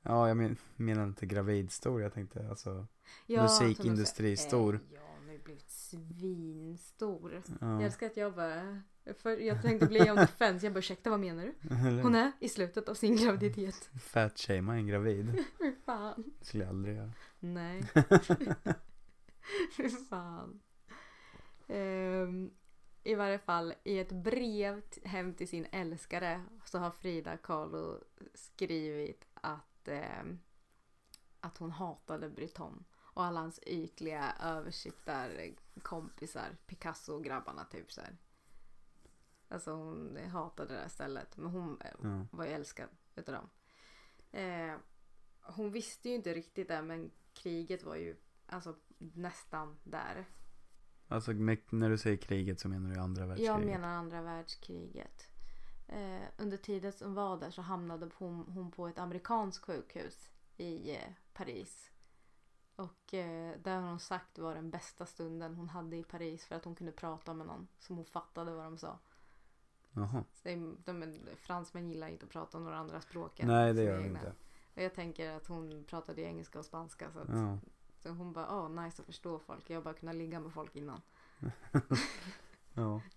Ja, jag men, menar inte gravidstor. Jag tänkte alltså. Ja, Musikindustristor. Eh, ja, hon har ju blivit svinstor. Ja. Jag älskar att jag bara... För jag tänkte bli on defense. Jag bara ursäkta vad menar du? Hon är i slutet av sin graviditet. fat shama en gravid. Fy fan. Det skulle jag aldrig göra. Nej. Fy fan. Ehm, i varje fall i ett brev hem till sin älskare så har Frida Kahlo skrivit att, eh, att hon hatade Breton. Och alla hans ytliga översittarkompisar, Picasso-grabbarna typ så här. Alltså hon hatade det där stället. Men hon eh, Ja. var ju älskad utav dem. Eh, hon visste ju inte riktigt det men kriget var ju alltså nästan där. Alltså när du säger kriget så menar du andra världskriget? Jag menar andra världskriget. Eh, under tiden som var där så hamnade hon, hon på ett amerikanskt sjukhus i eh, Paris. Och eh, där har hon sagt var den bästa stunden hon hade i Paris för att hon kunde prata med någon som hon fattade vad de sa. Jaha. Så de, de, fransmän gillar inte att prata om några andra språk än Nej det gör de egna. inte. Och jag tänker att hon pratade engelska och spanska så, att, Ja. så hon bara åh nice att förstå folk. Jag har bara kunnat ligga med folk innan. ja.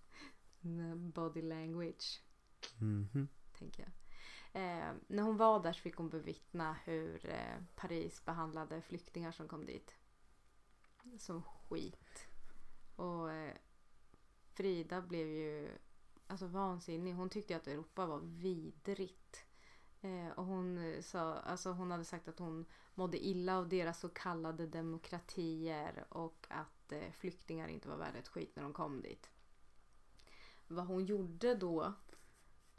Mm, Body language. Mhm. tänker jag. Eh, när hon var där så fick hon bevittna hur eh, Paris behandlade flyktingar som kom dit. Som skit. Och eh, Frida blev ju alltså vansinnig. Hon tyckte att Europa var vidrigt. Eh, och hon eh, sa, alltså hon hade sagt att hon mådde illa av deras så kallade demokratier och att eh, flyktingar inte var värda ett skit när de kom dit. Vad hon gjorde då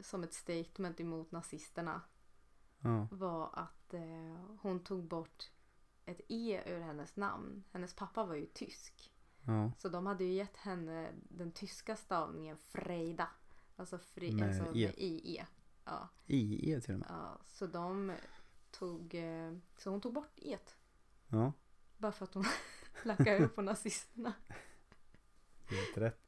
som ett statement emot nazisterna Ja. var att eh, hon tog bort ett E ur hennes namn. Hennes pappa var ju tysk. Ja. Så de hade ju gett henne den tyska stavningen Freida. Alltså, fri, Med alltså E. med IE. Ja, IE till och med. ja, så de tog, eh, så hon tog bort E. Ja. Bara för att hon lackade ur på nazisterna. Helt rätt.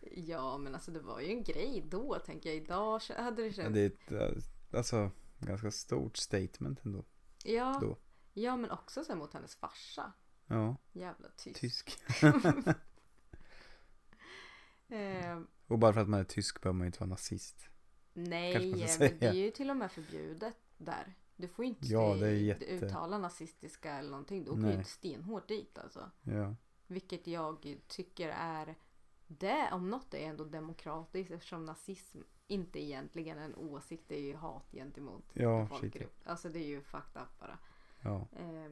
Ja men alltså det var ju en grej då tänker jag. Idag hade det Ja, känts... det är ett eh, alltså, ganska stort statement ändå. Ja, då. ja men också så här mot hennes farsa. Ja. Jävla tysk. Tysk. Eh, Och bara för att man är tysk behöver man inte vara nazist. nej, men det är ju till och med förbjudet där. Du får ju inte Ja, jätte- uttala nazistiska eller någonting. Du åker ju inte stenhårt dit alltså. Ja. Vilket jag tycker är det om något är ändå demokratiskt eftersom nazism inte egentligen är en åsikt. Det är ju hat gentemot Ja, en shit, folkgrupp. Alltså det är ju fucked up bara. Ja. Eh,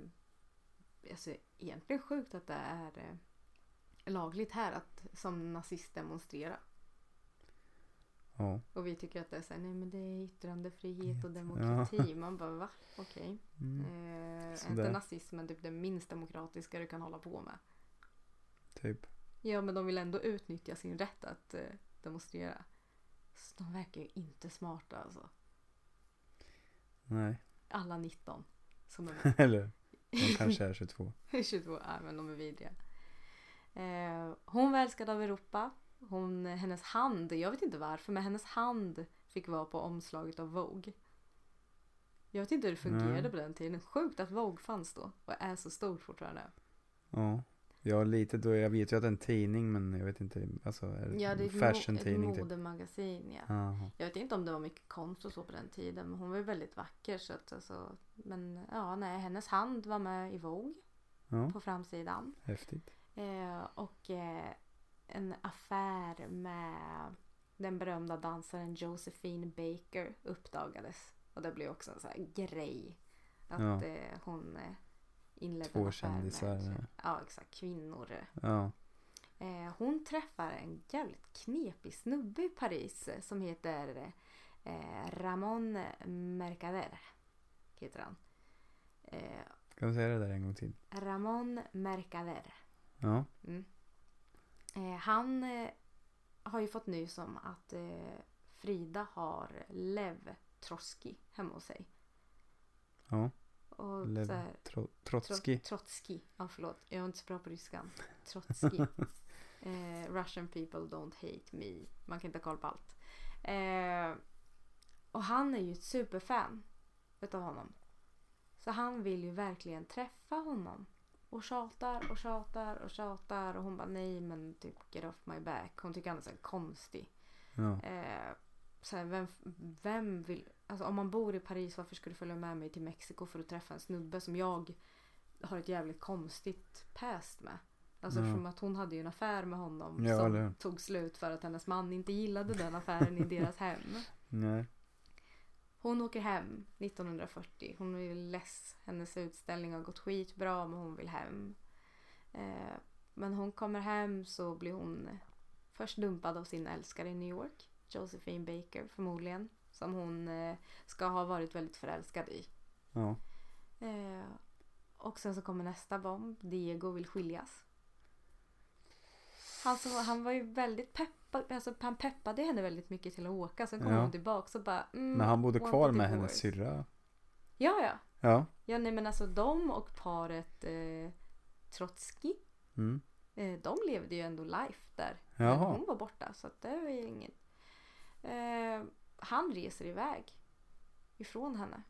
alltså egentligen sjukt att det är eh, lagligt här att som nazist demonstrera. Ja. Och vi tycker att det är så här, nej men det är yttrandefrihet och Ja. demokrati. Man bara va? Okej. Mm. Eh, är inte nazismen typ det minst demokratiska du kan hålla på med? Typ. Ja men de vill ändå utnyttja sin rätt att eh, demonstrera. Så de verkar ju inte smarta alltså. Nej. Alla 19 som är med. Eller? De kanske är 22. 22, nej men de är vidriga. Eh, hon var älskad av Europa. Hon, hennes hand, jag vet inte varför, men hennes hand fick vara på omslaget av Vogue. Jag vet inte hur det fungerade Nej. på den tiden. Sjukt att Vogue fanns då och är så stort fortfarande. Ja. Ja, lite då. Jag vet ju att det är en tidning men jag vet inte. Alltså, är Ja, det är fashion-tidning ett typ. modemagasin. Ja. Jag vet inte om det var mycket konst och så på den tiden, men hon var ju väldigt vacker. Så att, alltså, men ja, nej, hennes hand var med i Vogue Ja, på framsidan. häftigt. Eh, och eh, en affär med den berömda dansaren Josephine Baker uppdagades. Och det blev också en sån här grej. Att Ja. eh, hon eh, inledde Två en affär kändisar. med ja, exakt, kvinnor. Ja. Eh, hon träffar en jävligt knepig snubbe i Paris som heter Ramon Mercader. Heter han. Kan du säga det där en gång till? Ramon Mercader. Ja. Mm. Eh, han eh, har ju fått nys om att eh, Frida har Lev Trotsky hemma hos sig. Ja. Och Lev så här, Tro- Tro- Trotsky. Trotsky. Ja, förlåt. Jag är inte så bra på ryskan. Trotsky. eh, Russian people don't hate me. Man kan inte ha koll på allt. Eh, och han är ju ett superfan utav honom. Så han vill ju verkligen träffa honom. Och tjatar och tjatar och tjatar. Och hon bara nej men typ get off my back. Hon tycker han är så konstig. Ja. Eh, så här, vem, vem vill... Alltså om man bor i Paris, varför ska du följa med mig till Mexiko för att träffa en snubbe som jag har ett jävligt konstigt past med? Alltså Ja. eftersom att hon hade ju en affär med honom Ja, eller som tog slut för att hennes man inte gillade den affären i deras hem. Nej. Hon åker hem 1940. Hon är less. Hennes utställning har gått skitbra men hon vill hem. Eh, men hon kommer hem så blir hon först dumpad av sin älskare i New York. Josephine Baker förmodligen. Som hon eh, ska ha varit väldigt förälskad i. Ja. Eh, och sen så kommer nästa bomb. Diego vill skiljas. Han, så, han var ju väldigt peppad. Alltså han peppade henne väldigt mycket till att åka. Sen kom Ja. hon tillbaka och bara... Mm, Men han bodde kvar med hennes syrra. Ja, ja. Ja. Ja, nej men alltså de och paret eh, Trotsky. Mm. Eh, de levde ju ändå life där. Jaha. Men hon var borta så att det var ju inget. Eh, han reser iväg ifrån henne.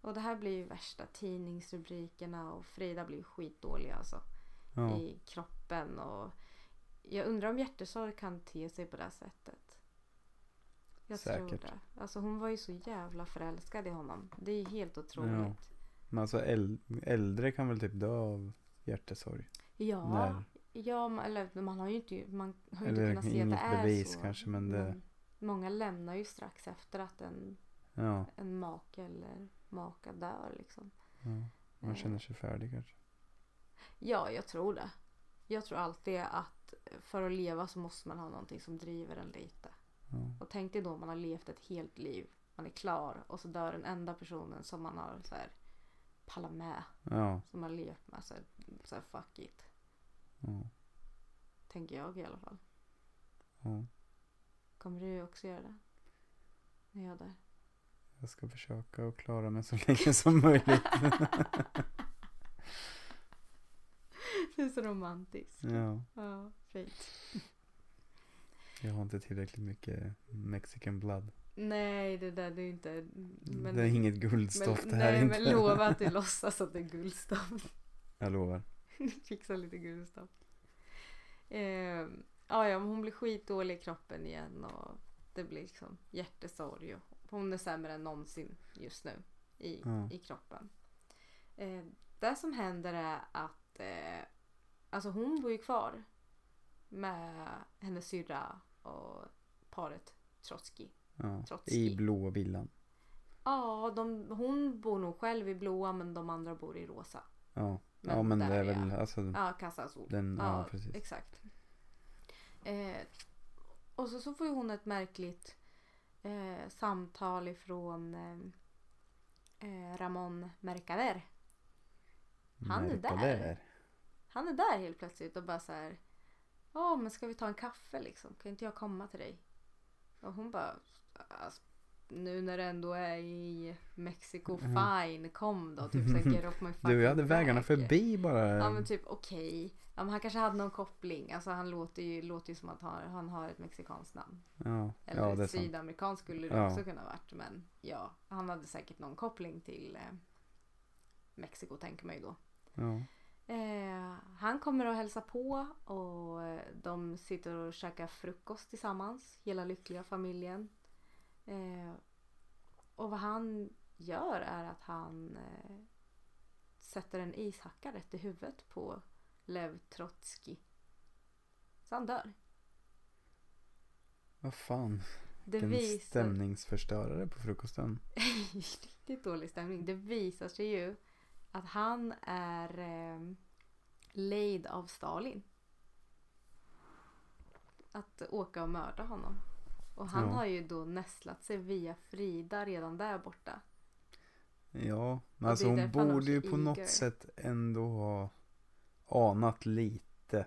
Och det här blir ju värsta tidningsrubrikerna och Frida blir skitdålig alltså. Ja. I kroppen och jag undrar om hjärtesorg kan te sig på det här sättet. Jag tror Säkert. det. Alltså hon var ju så jävla förälskad i honom. Det är helt otroligt. Men alltså äl- äldre kan väl typ dö av hjärtesorg? Ja, När? ja man- eller man har ju inte, man har ju inte kunnat se att det är bevis så. kanske, men det- många lämnar ju strax efter att en, Ja. en make eller maka dör liksom. ja. Man Eh. känner sig färdig kanske. Ja, jag tror det. Jag tror alltid att för att leva så måste man ha någonting som driver en lite. Ja. Och tänk dig då man har levt ett helt liv. Man är klar och så dör den enda personen som man har så här pallat med. Ja. Som man har levt med. Så här, så här fuck it. Ja. Tänker jag i alla fall. ja. Kommer du också göra det? När jag dör? Jag ska försöka att klara mig så länge som möjligt. Det är så romantiskt. ja. Ja, fint. Jag har inte tillräckligt mycket mexican blood. Nej, det där det är inte... Men, det är inget guldstoft men, det här nej, inte. men lova att du låtsas att det är guldstoft. Jag lovar. Fixa lite guldstoft. Eh, ja, ja, hon blir skitdålig i kroppen igen och det blir liksom hjärtesorg. Och hon är sämre än någonsin just nu i, Ja. i kroppen. Eh, det som händer är att eh, alltså hon bor ju kvar med hennes syrra och paret Trotsky. Ja. I blåa villan. Ja, de, hon bor nog själv i blåa men de andra bor i rosa. Ja. Men ja men det är väl alltså. Ja, Casa Azul. Den, ja, precis. Exakt. Eh, och så, så får ju hon ett märkligt eh, samtal ifrån eh, eh, Ramon Mercader. Han är där. Han är där helt plötsligt och bara så här. Ja men ska vi ta en kaffe liksom? Kan inte jag komma till dig? Och hon bara. Alltså, nu när det ändå är i Mexiko, fine, kom då. Typ såhär get off my fucking Du, jag hade vägarna förbi bara. Ja men typ okej. Ja, men han kanske hade någon koppling. Alltså han låter ju, låter ju som att han, han har ett mexikanskt namn. Ja, Eller ja det är ett sydamerikanskt skulle det Ja. också kunna varit. Men ja, han hade säkert någon koppling till eh, Mexiko tänker man ju då. Ja. Eh, han kommer och hälsa på och de sitter och käkar frukost tillsammans. Hela lyckliga familjen. Eh, och vad han gör är att han eh, sätter en ishacka rätt i huvudet på Lev Trotsky. Så han dör. Vad fan. Det Vilken visar... stämningsförstörare på frukosten. Riktigt dålig stämning. Det visar sig ju att han är eh, lejd av Stalin. Att åka och mörda honom. Och han Ja. har ju då nästlat sig via Frida redan där borta. Ja, men alltså hon borde ju på något sätt ändå ha anat lite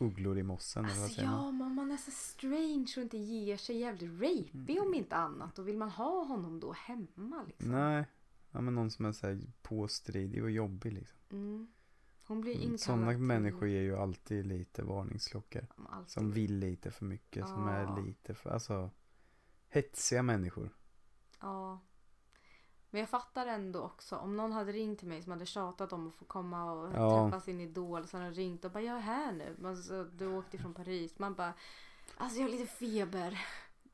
ugglor i mossen eller vad Alltså man? ja, men man är så strange och inte ger sig jävligt rapey om inte annat. Och vill man ha honom då hemma liksom? Nej, ja, men någon som är såhär påstridig och jobbig liksom. Mm. Hon blir inkallad Sådana till- människor ger ju alltid lite varningsklockor. Alltid. Som vill lite för mycket, som Ja. är lite för, alltså hetsiga människor. Ja. Men jag fattar ändå också. Om någon hade ringt till mig som hade tjatat om att få komma och Ja. träffa sin idol. Så hade ringt och bara jag är här nu. Men så, du åkte från Paris. Man bara alltså jag har lite feber.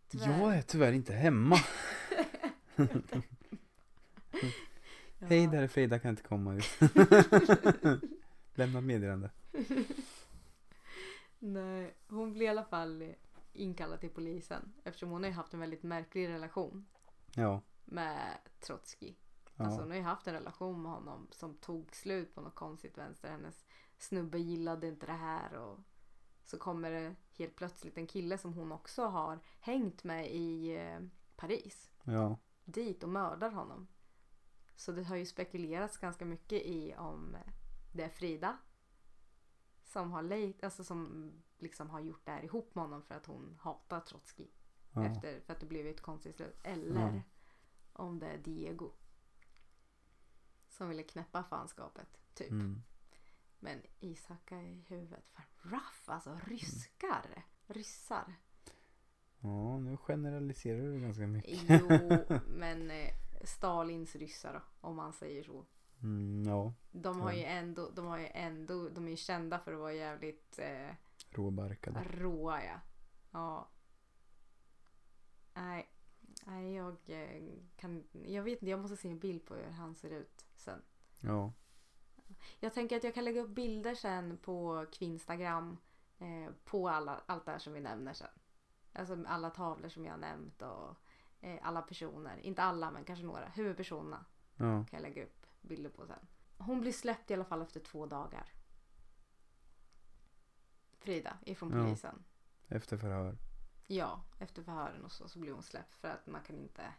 Tyvärr. Jag är tyvärr inte hemma. Ja. Hej, där är Frida, kan inte komma ut. Lämna meddelande. Nej, hon blir i alla fall inkallad till polisen eftersom hon har ju haft en väldigt märklig relation Ja. med Trotsky. Ja. Alltså hon har ju haft en relation med honom som tog slut på något konstigt vänster. Hennes snubbe gillade inte det här och så kommer det helt plötsligt en kille som hon också har hängt med i eh, Paris ja. dit och mördar honom. Så det har ju spekulerats ganska mycket i om det är Frida som har lejt, alltså som liksom har gjort det här ihop med honom för att hon hatar Trotsky. ja. Efter, för att det blev ett konstigt slut. Eller Ja. om det är Diego. Som ville knäppa fanskapet. Typ. Mm. Men Isaka i huvudet. Fan, rough alltså. Ryskar. Ryssar. Ja, nu generaliserar du ganska mycket. Jo, men eh, Stalins ryssar då, om man säger så. Mm, ja, De har Ja. ju ändå, de har ju ändå, de är ju kända för att vara jävligt eh, råbarkade. råa ja. Ja. Nej, nej jag eh, kan, jag vet inte, jag måste se en bild på hur han ser ut sen. Ja, Jag tänker att jag kan lägga upp bilder sen på Kvinstagram. Eh, på alla, allt det här som vi nämner sen. Alltså alla tavlor som jag har nämnt och eh, alla personer. Inte alla men kanske några. Huvudpersonerna ja, kan jag lägga upp bilder på sen. Hon blir släppt i alla fall efter två dagar. Frida ifrån Ja. polisen. efter förhör. Ja, efter förhören och så, så blir hon släppt för att man kan inte...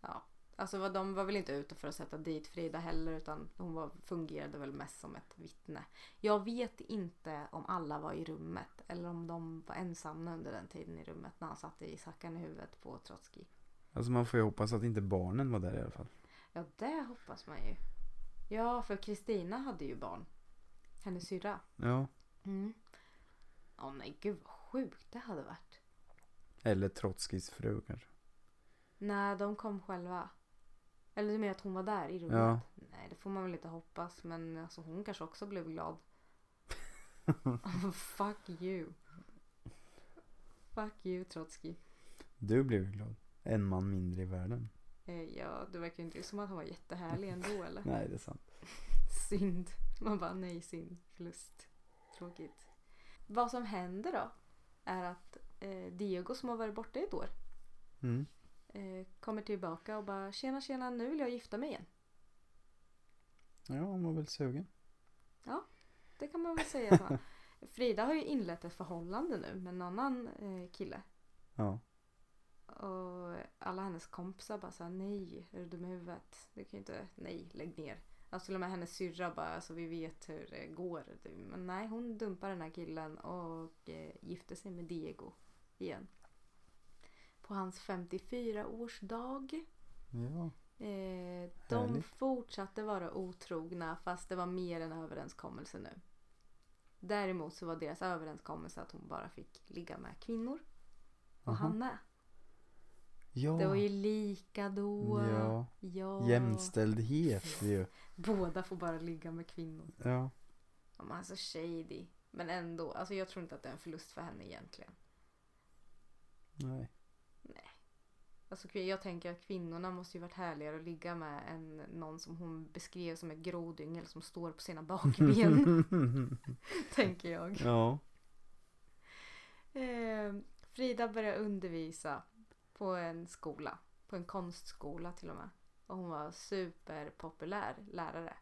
Ja. Alltså de var väl inte ute för att sätta dit Frida heller utan hon var, fungerade väl mest som ett vittne. Jag vet inte om alla var i rummet eller om de var ensamma under den tiden i rummet när han satte i sackan i huvudet på Trotsky. Alltså man får ju hoppas att inte barnen var där i alla fall. Ja, det hoppas man ju. Ja, för Kristina hade ju barn. Hennes syrra. Ja, Mm. Åh nej, gud vad sjukt det hade varit. eller Trotskijs fru kanske. Nej, de kom själva. Eller du menar att hon var där i rummet? Ja. Nej, det får man väl inte hoppas. Men alltså, hon kanske också blev glad. Fuck you. Fuck you, Trotsky. Du blev glad. En man mindre i världen. Eh, ja, det verkar ju inte som att han var jättehärlig ändå, eller? Nej, det är sant. Synd. Man bara, nej, synd. Förlust. Tråkigt. Vad som händer då är att eh, Diego som har varit borta i ett år Mm. eh, kommer tillbaka och bara tjena tjena nu vill jag gifta mig igen. Ja, hon var väl sugen. Det kan man väl säga. han- Frida har ju inlett ett förhållande nu med en annan eh, kille. Ja. Och alla hennes kompisar bara såhär nej, är du dum i huvudet? Du kan ju inte, nej, lägg ner. Alltså till och med hennes syrra bara, alltså vi vet hur det går. Men nej, hon dumpar den här killen och eh, gifter sig med Diego igen. På hans 54-årsdag. Ja. Eh, de Härligt. fortsatte vara otrogna fast det var mer en överenskommelse nu. Däremot så var deras överenskommelse att hon bara fick ligga med kvinnor. Och Aha. han med. Ja. Det var ju lika då. Ja. Ja. Jämställdhet ju. Båda får bara ligga med kvinnor. Ja. Men alltså shady. Men ändå, alltså jag tror inte att det är en förlust för henne egentligen. Nej. Alltså kv- jag tänker att kvinnorna måste ju varit härligare att ligga med än någon som hon beskrev som ett grådyngel som står på sina bakben. tänker jag. ja. Eh, Frida började undervisa på en skola. På en konstskola till och med. Och hon var superpopulär lärare.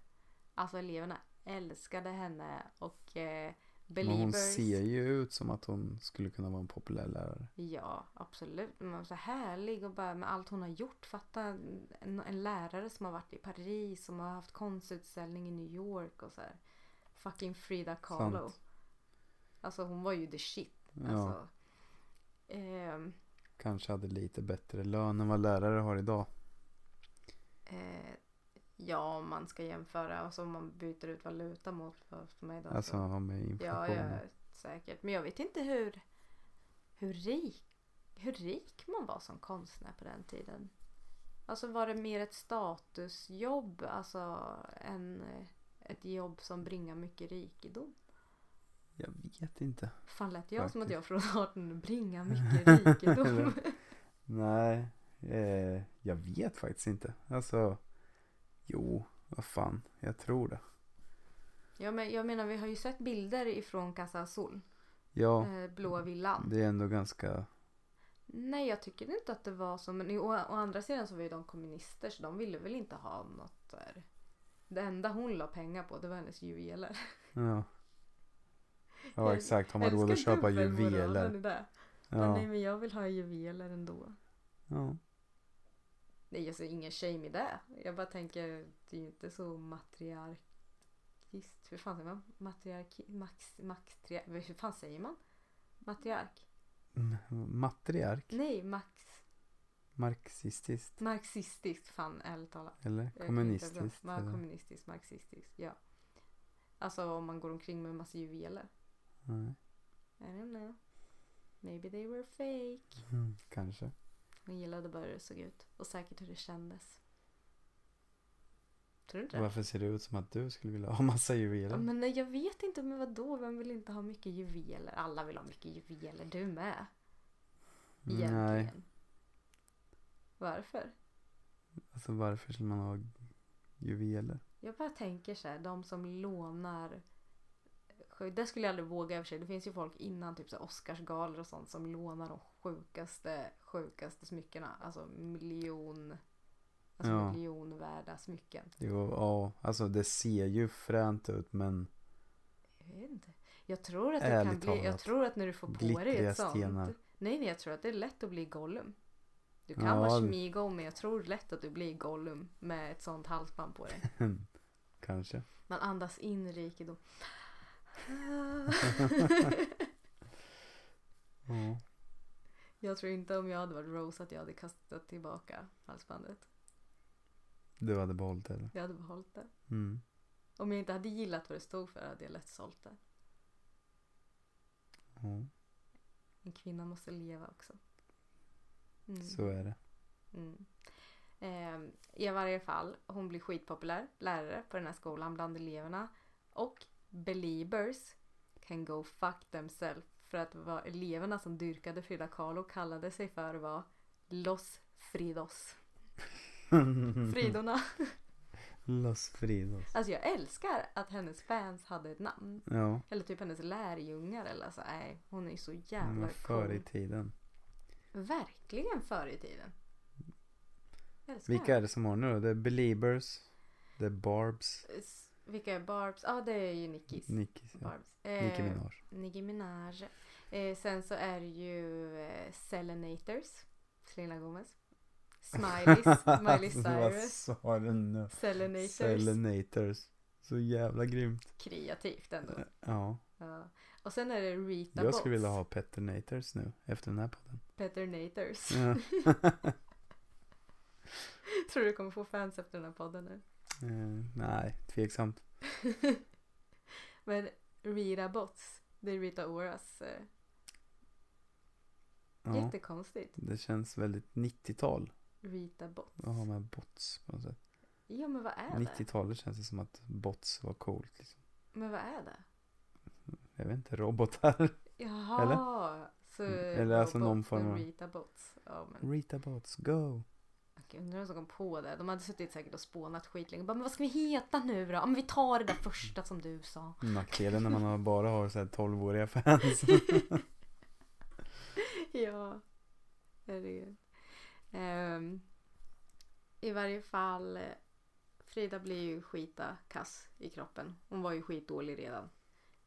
Alltså eleverna älskade henne och eh, Men hon believers. ser ju ut som att hon skulle kunna vara en populär lärare. Ja, absolut. Men var så härlig och bara med allt hon har gjort. Fatta en, en lärare som har varit i Paris, som har haft konstutställning i New York och så här. Fucking Frida Kahlo. Sant. Alltså hon var ju the shit. Ja. Alltså, ehm, Kanske hade lite bättre lön än vad lärare har idag. eh, ja, om man ska jämföra. Alltså om man byter ut valuta mot för, för mig då. Alltså så. med Ja, inflation. ja, säkert. Men jag vet inte hur, hur, rik, hur rik man var som konstnär på den tiden. Alltså var det mer ett statusjobb, alltså än eh, ett jobb som bringar mycket rikedom? Jag vet inte. Fan lät jag som att Faktiskt. jag från 18 bringar mycket rikedom? Nej, eh, jag vet faktiskt inte. Alltså, jo, vad fan, jag tror det. Ja, men jag menar vi har ju sett bilder ifrån Casa Azul. Ja, Eh, blåa villan. det är ändå ganska... Nej, jag tycker inte att det var så. Men å, å andra sidan så var ju de kommunister så de ville väl inte ha något där. Det enda hon la pengar på det var hennes juveler. Ja. Ja exakt, har man råd att köpa juveler? det. Men nej, Ja. men jag vill ha juveler ändå. ja. Nej, jag ser ingen shame i det. Jag bara tänker, det är ju inte så matriarkiskt. Hur fan säger man? Matriarki... Max... Max... Tri, hur fan säger man? Matriark? Mm, Matriark? Nej, max... Marxistiskt? Marxistiskt, fan ärligt talat. Eller kommunistiskt? Ja, eller? kommunistiskt, marxistiskt, ja. Alltså om man går omkring med massa juveler. Nej. I don't know. Maybe they were fake. Mm, kanske. Hon gillade bara hur det såg ut. Och säkert hur det kändes. Tror du inte? Varför ser det ut som att du skulle vilja ha massa Ja, juveler? men nej, jag vet inte, men vadå? Vem vill inte ha mycket juveler? Alla vill ha mycket juveler, du med. Egentligen. Nej, Varför? alltså varför skulle man ha juveler? Jag bara tänker så här, de som lånar det skulle jag aldrig våga i och för sig. Det finns ju folk innan typ så Oscarsgalor och sånt som lånar de sjukaste, sjukaste smyckena. Alltså miljon, alltså Ja. miljonvärda smycken. Jo, ja, alltså det ser ju fränt ut men Jag vet inte. Jag tror att det kan bli, jag tror att när du får på dig ett sånt. stenar. Nej, nej, jag tror att det är lätt att bli Gollum. Du kan Ja, vara Schmigol men jag tror lätt att du blir Gollum med ett sånt halsband på dig. kanske. Man andas in rikedom. Ja. jag tror inte om jag hade varit Rose att jag hade kastat tillbaka halsbandet. Du hade behållit det eller? Jag hade behållit det. Mm. Om jag inte hade gillat vad det stod för hade jag lätt sålt det. Ja, En kvinna måste leva också. Mm. så är det. Mm. Ehm, I varje fall, hon blir skitpopulär lärare på den här skolan bland eleverna. Och believers can go fuck themselves. För att vad eleverna som dyrkade Frida Kahlo kallade sig för var Los Fridos. Fridorna. Los Fridos. Alltså jag älskar att hennes fans hade ett namn. Ja, Eller typ hennes lärjungar eller så. Nej, hon är ju så men jävla förr i cool. tiden. Verkligen förr i tiden. Älskar Vilka är det som har nu då? Det är Beliebers. Det är Barbs. S- Vilka är Barbs? Ja, det är ju Nickis. Nickis. Ja. Barbs. Nicki Eh, Minaj. Nicki Minaj. Eh, sen så är det ju eh, Selenators. Selena Gomez. Smileys. Miley Alltså, Vad Cyrus. sa du nu? Selenators. Selenators. Så jävla grymt. Kreativt ändå. Ja. Ja. Och sen är det Rita Jag skulle vilja ha Petternators nu efter den här podden. Petternators. Ja. Tror du kommer få fans efter den här podden nu? Eh, nej, tveksamt. Men Rita Bots. Det är Rita Oras. Eh, Ja, Jättekonstigt. det känns väldigt 90-tal. Rita Bots. Att ha med bots på något sätt. Ja men vad är det? 90-talet känns det som att bots var coolt. Liksom. Men vad är det? Jag vet inte, robotar. Jaha. Eller? Så Mm, eller alltså någon form av- Rita Bots. Ja, men, Rita bots, go! Jag undrar vem som kom på det. De hade suttit säkert och spånat skitlänge. Bara, men vad ska vi heta nu då? Ja, men vi tar det där första som du sa. Nackdelen när man bara har så här 12-åriga fans. ja. Herregud. Ehm, I varje fall. eh, Frida blir ju skita kass i kroppen. Hon var ju skitdålig redan.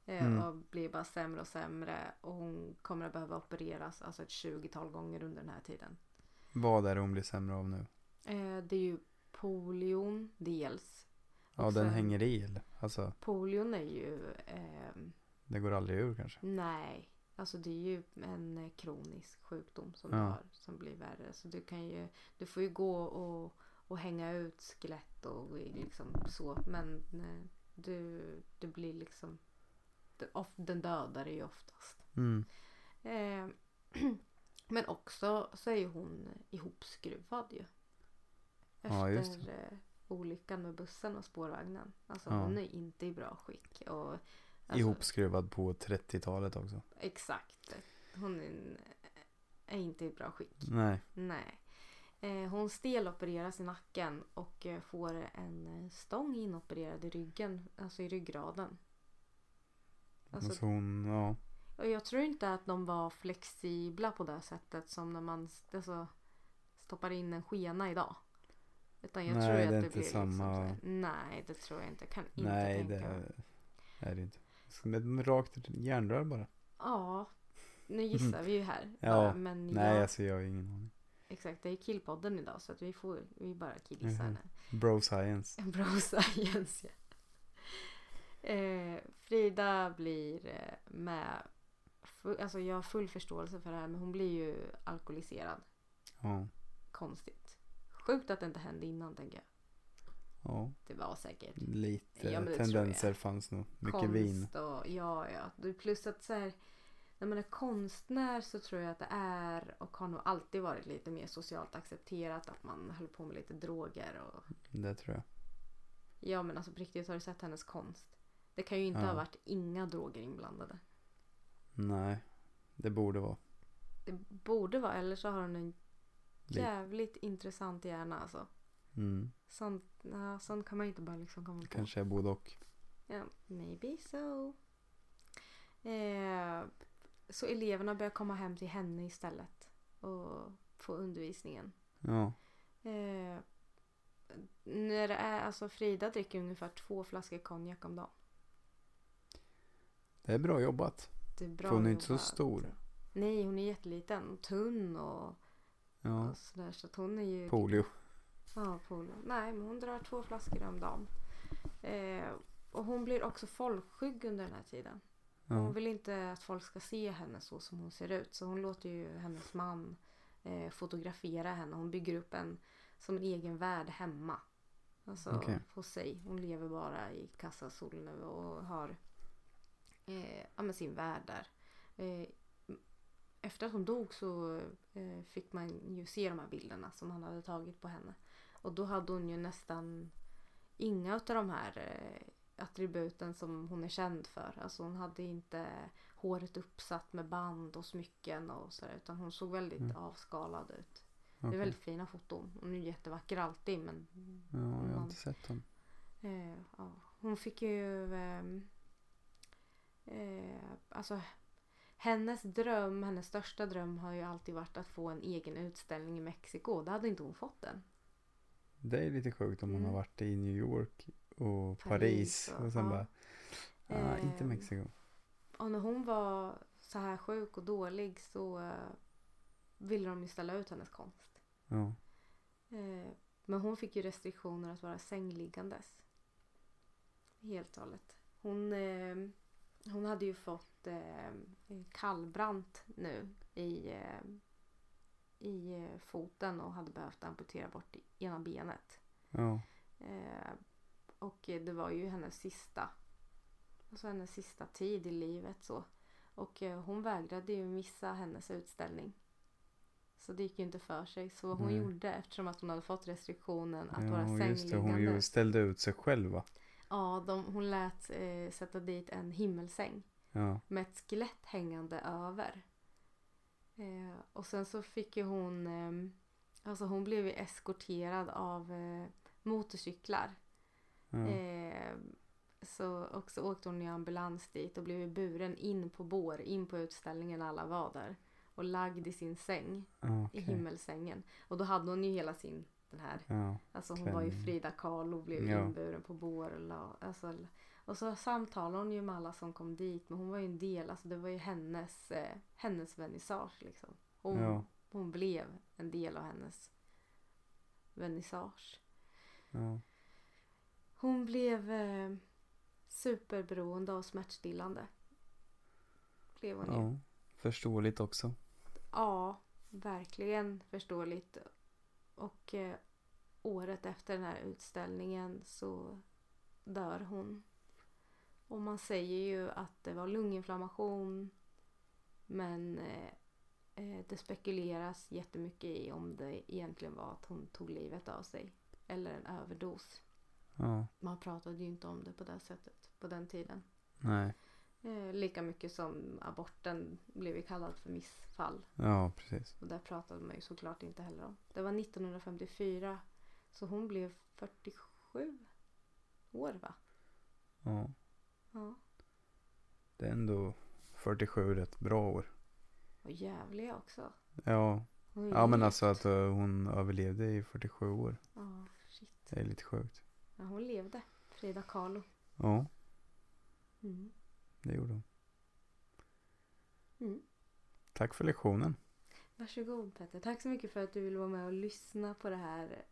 Eh, Mm. Och blir bara sämre och sämre. Och hon kommer att behöva opereras alltså ett 20-tal gånger under den här tiden. Vad är det hon blir sämre av nu? Eh, det är ju polion dels. Ja, Och den sen- hänger i eller? Alltså, Polion är ju... ehm, det går aldrig ur kanske. nej. Alltså det är ju en eh, kronisk sjukdom som Ja. du har. Som blir värre. Så du kan ju... Du får ju gå och, och hänga ut skelett och liksom så. Men eh, du, du blir liksom... of- Den dödar dig ju oftast. Mm. Eh, men också så är ju hon ihopskruvad ju. Efter Ja, eh, olyckan med bussen och spårvagnen. Alltså Ja. hon är inte i bra skick. Och, alltså, Ihopskruvad på 30-talet också. Exakt. Hon är, är inte i bra skick. Nej. Nej. Eh, hon stelopereras i nacken och eh, får en stång inopererad i ryggen, alltså i ryggraden. Alltså, Alltså hon, ja. och jag tror inte att de var flexibla på det sättet som när man alltså, stoppar in en skena idag. Utan jag Nej, tror det att är det inte blir liksom så samma- här, Nej, det tror jag inte. Kan inte Nej, tänka det mig. är det inte. Som ett rakt järnrör bara. Ja, nu gissar vi ju här. Ja, bara, men Nej, jag, alltså jag har ingen aning. Exakt, det är killpodden idag så att vi får vi bara killgissar Mhm. nu. Bro science. En bra science ja. Eh, Frida blir eh, med, alltså jag har full förståelse för det här men hon blir ju alkoholiserad. Ja. Konstigt. Sjukt att det inte hände innan tänker jag. Ja, Det var säkert. lite Ja, tendenser fanns nog. Mycket konst vin. och ja, ja. Plus att så här, när man är konstnär så tror jag att det är och har nog alltid varit lite mer socialt accepterat att man höll på med lite droger och Det tror jag. ja men alltså på riktigt har du sett hennes konst? Det kan ju inte Ja. ha varit inga droger inblandade. Nej, det borde vara. Det borde vara eller så har hon en. Jävligt intressant hjärna alltså. Mm. Sånt, ja, sånt kan man inte bara liksom komma på. Kanske är både och. Ja, maybe so. Eh, så eleverna börjar komma hem till henne istället och få undervisningen. Ja, Eh, när det är, alltså Frida dricker ungefär två flaskor konjak om dagen. det är bra jobbat. Det är bra För hon är inte så jobbat. stor. Nej, hon är jätteliten och tunn och, Ja, och sådär. Så att hon är ju... polio. Ja, polio. Nej, men hon drar två flaskor om dagen. Eh, och hon blir också folkskygg under den här tiden. Hon Ja, vill inte att folk ska se henne så som hon ser ut. Så hon låter ju hennes man eh, fotografera henne. Hon bygger upp en som en egen värld hemma. Alltså Okej. hos sig. Hon lever bara i Casa Sol nu och har eh, ja, sin värld där. Eh, efter att hon dog så eh, fick man ju se de här bilderna som han hade tagit på henne. Och då hade hon ju nästan inga av de här eh, attributen som hon är känd för. Alltså hon hade inte håret uppsatt med band och smycken och sådär. Utan hon såg väldigt Mm. avskalad ut. Det okej. är väldigt fina foton. Hon är jättevacker alltid men Ja, jag har man- inte sett dem. Eh, ja. Hon fick ju... ehm, eh, alltså, hennes dröm, hennes största dröm har ju alltid varit att få en egen utställning i Mexiko. Det hade inte hon fått än. Det är lite sjukt om hon Mm. har varit i New York och Paris Paris. och- och sen ja. bara, ah, inte Ehm, Mexiko. Och när hon var så här sjuk och dålig så eh, ville de ju ställa ut hennes konst. Ja, Eh, men hon fick ju restriktioner att vara sängliggandes. Helt och hållet. Hon, eh, hon hade ju fått eh, kallbrant nu i, eh, i eh, foten och hade behövt amputera bort ena benet. ja, Eh, och det var ju hennes sista, alltså hennes sista tid i livet så. Och eh, hon vägrade ju missa hennes utställning. Så det gick ju inte för sig. Så vad hon Nej. gjorde eftersom att hon hade fått restriktionen att vara ja just det. Hon ju sängliggande. ställde ut sig själv va? Ja, de, hon lät eh, sätta dit en himmelsäng Ja, med ett skelett hängande över. Eh, och sen så fick ju hon, eh, alltså hon blev ju eskorterad av eh, motorcyklar. ja, Eh, så, och så åkte hon i ambulans dit och blev buren in på bår, in på utställningen alla var där. Och lagd i sin säng, ja, i himmelsängen. Och då hade hon ju hela sin, den här, Ja, alltså hon var ju Klänning. Frida Kahlo, blev Ja. inburen på bår. Och, la, alltså, och så samtalade hon ju med alla som kom dit, men hon var ju en del, alltså det var ju hennes, eh, hennes vernissage liksom. Hon, Ja. hon blev en del av hennes vernissage. ja, Hon blev eh, superberoende av smärtstillande. Blev hon ju. ja. Förståeligt också. Ja, verkligen förståeligt. Och eh, året efter den här utställningen så dör hon. Och man säger ju att det var lunginflammation. Men eh, eh, det spekuleras jättemycket i om det egentligen var att hon tog livet av sig. Eller en överdos. Ja, Man pratade ju inte om det på det sättet på den tiden. nej. Eh, lika mycket som aborten blev kallad för missfall. Ja, precis. Och det pratade man ju såklart inte heller om. Det var 1954. Så hon blev 47 år va? Ja. Ja. Det är ändå 47 rätt bra år. Och jävliga också. Ja, ja men alltså att eh, hon överlevde i 47 år. Ja, shit. Det är lite sjukt. Ja, hon levde. Frida Kahlo. Ja, Mm. det gjorde hon. Mm. Tack för lektionen. Varsågod Petter. Tack så mycket för att du vill vara med och lyssna på det här.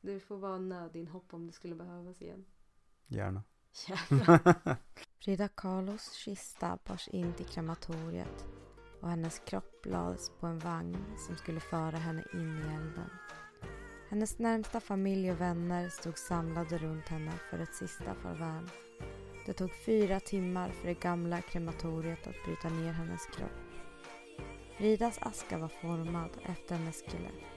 Du får vara nödinhopp om det skulle behövas igen. Gärna. Frida Kahlos kista bars in till krematoriet och hennes kropp lades på en vagn som skulle föra henne in i elden. Hennes närmsta familj och vänner stod samlade runt henne för ett sista farväl. Det tog fyra timmar för det gamla krematoriet att bryta ner hennes kropp. Fridas aska var formad efter hennes skelett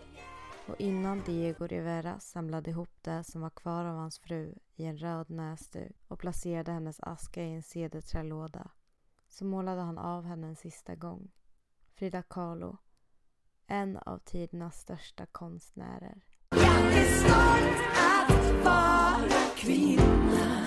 och innan Diego Rivera samlade ihop det som var kvar av hans fru i en röd näsduk och placerade hennes aska i en cederträlåda så målade han av henne en sista gång. Frida Kahlo, en av tidernas största konstnärer. Jag är stolt att vara kvinna.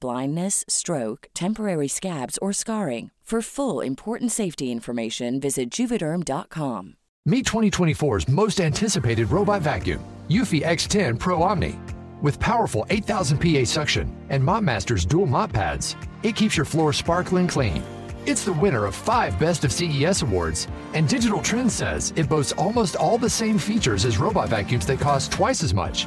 blindness, stroke, temporary scabs, or scarring. For full important safety information, visit juvederm.com. Meet 2024's most anticipated robot vacuum, Eufy X10 Pro Omni. With powerful 8000 PA suction and MopMaster's dual mop pads, it keeps your floor sparkling clean. It's the winner of five Best of CES awards, and Digital Trends says it boasts almost all the same features as robot vacuums that cost twice as much.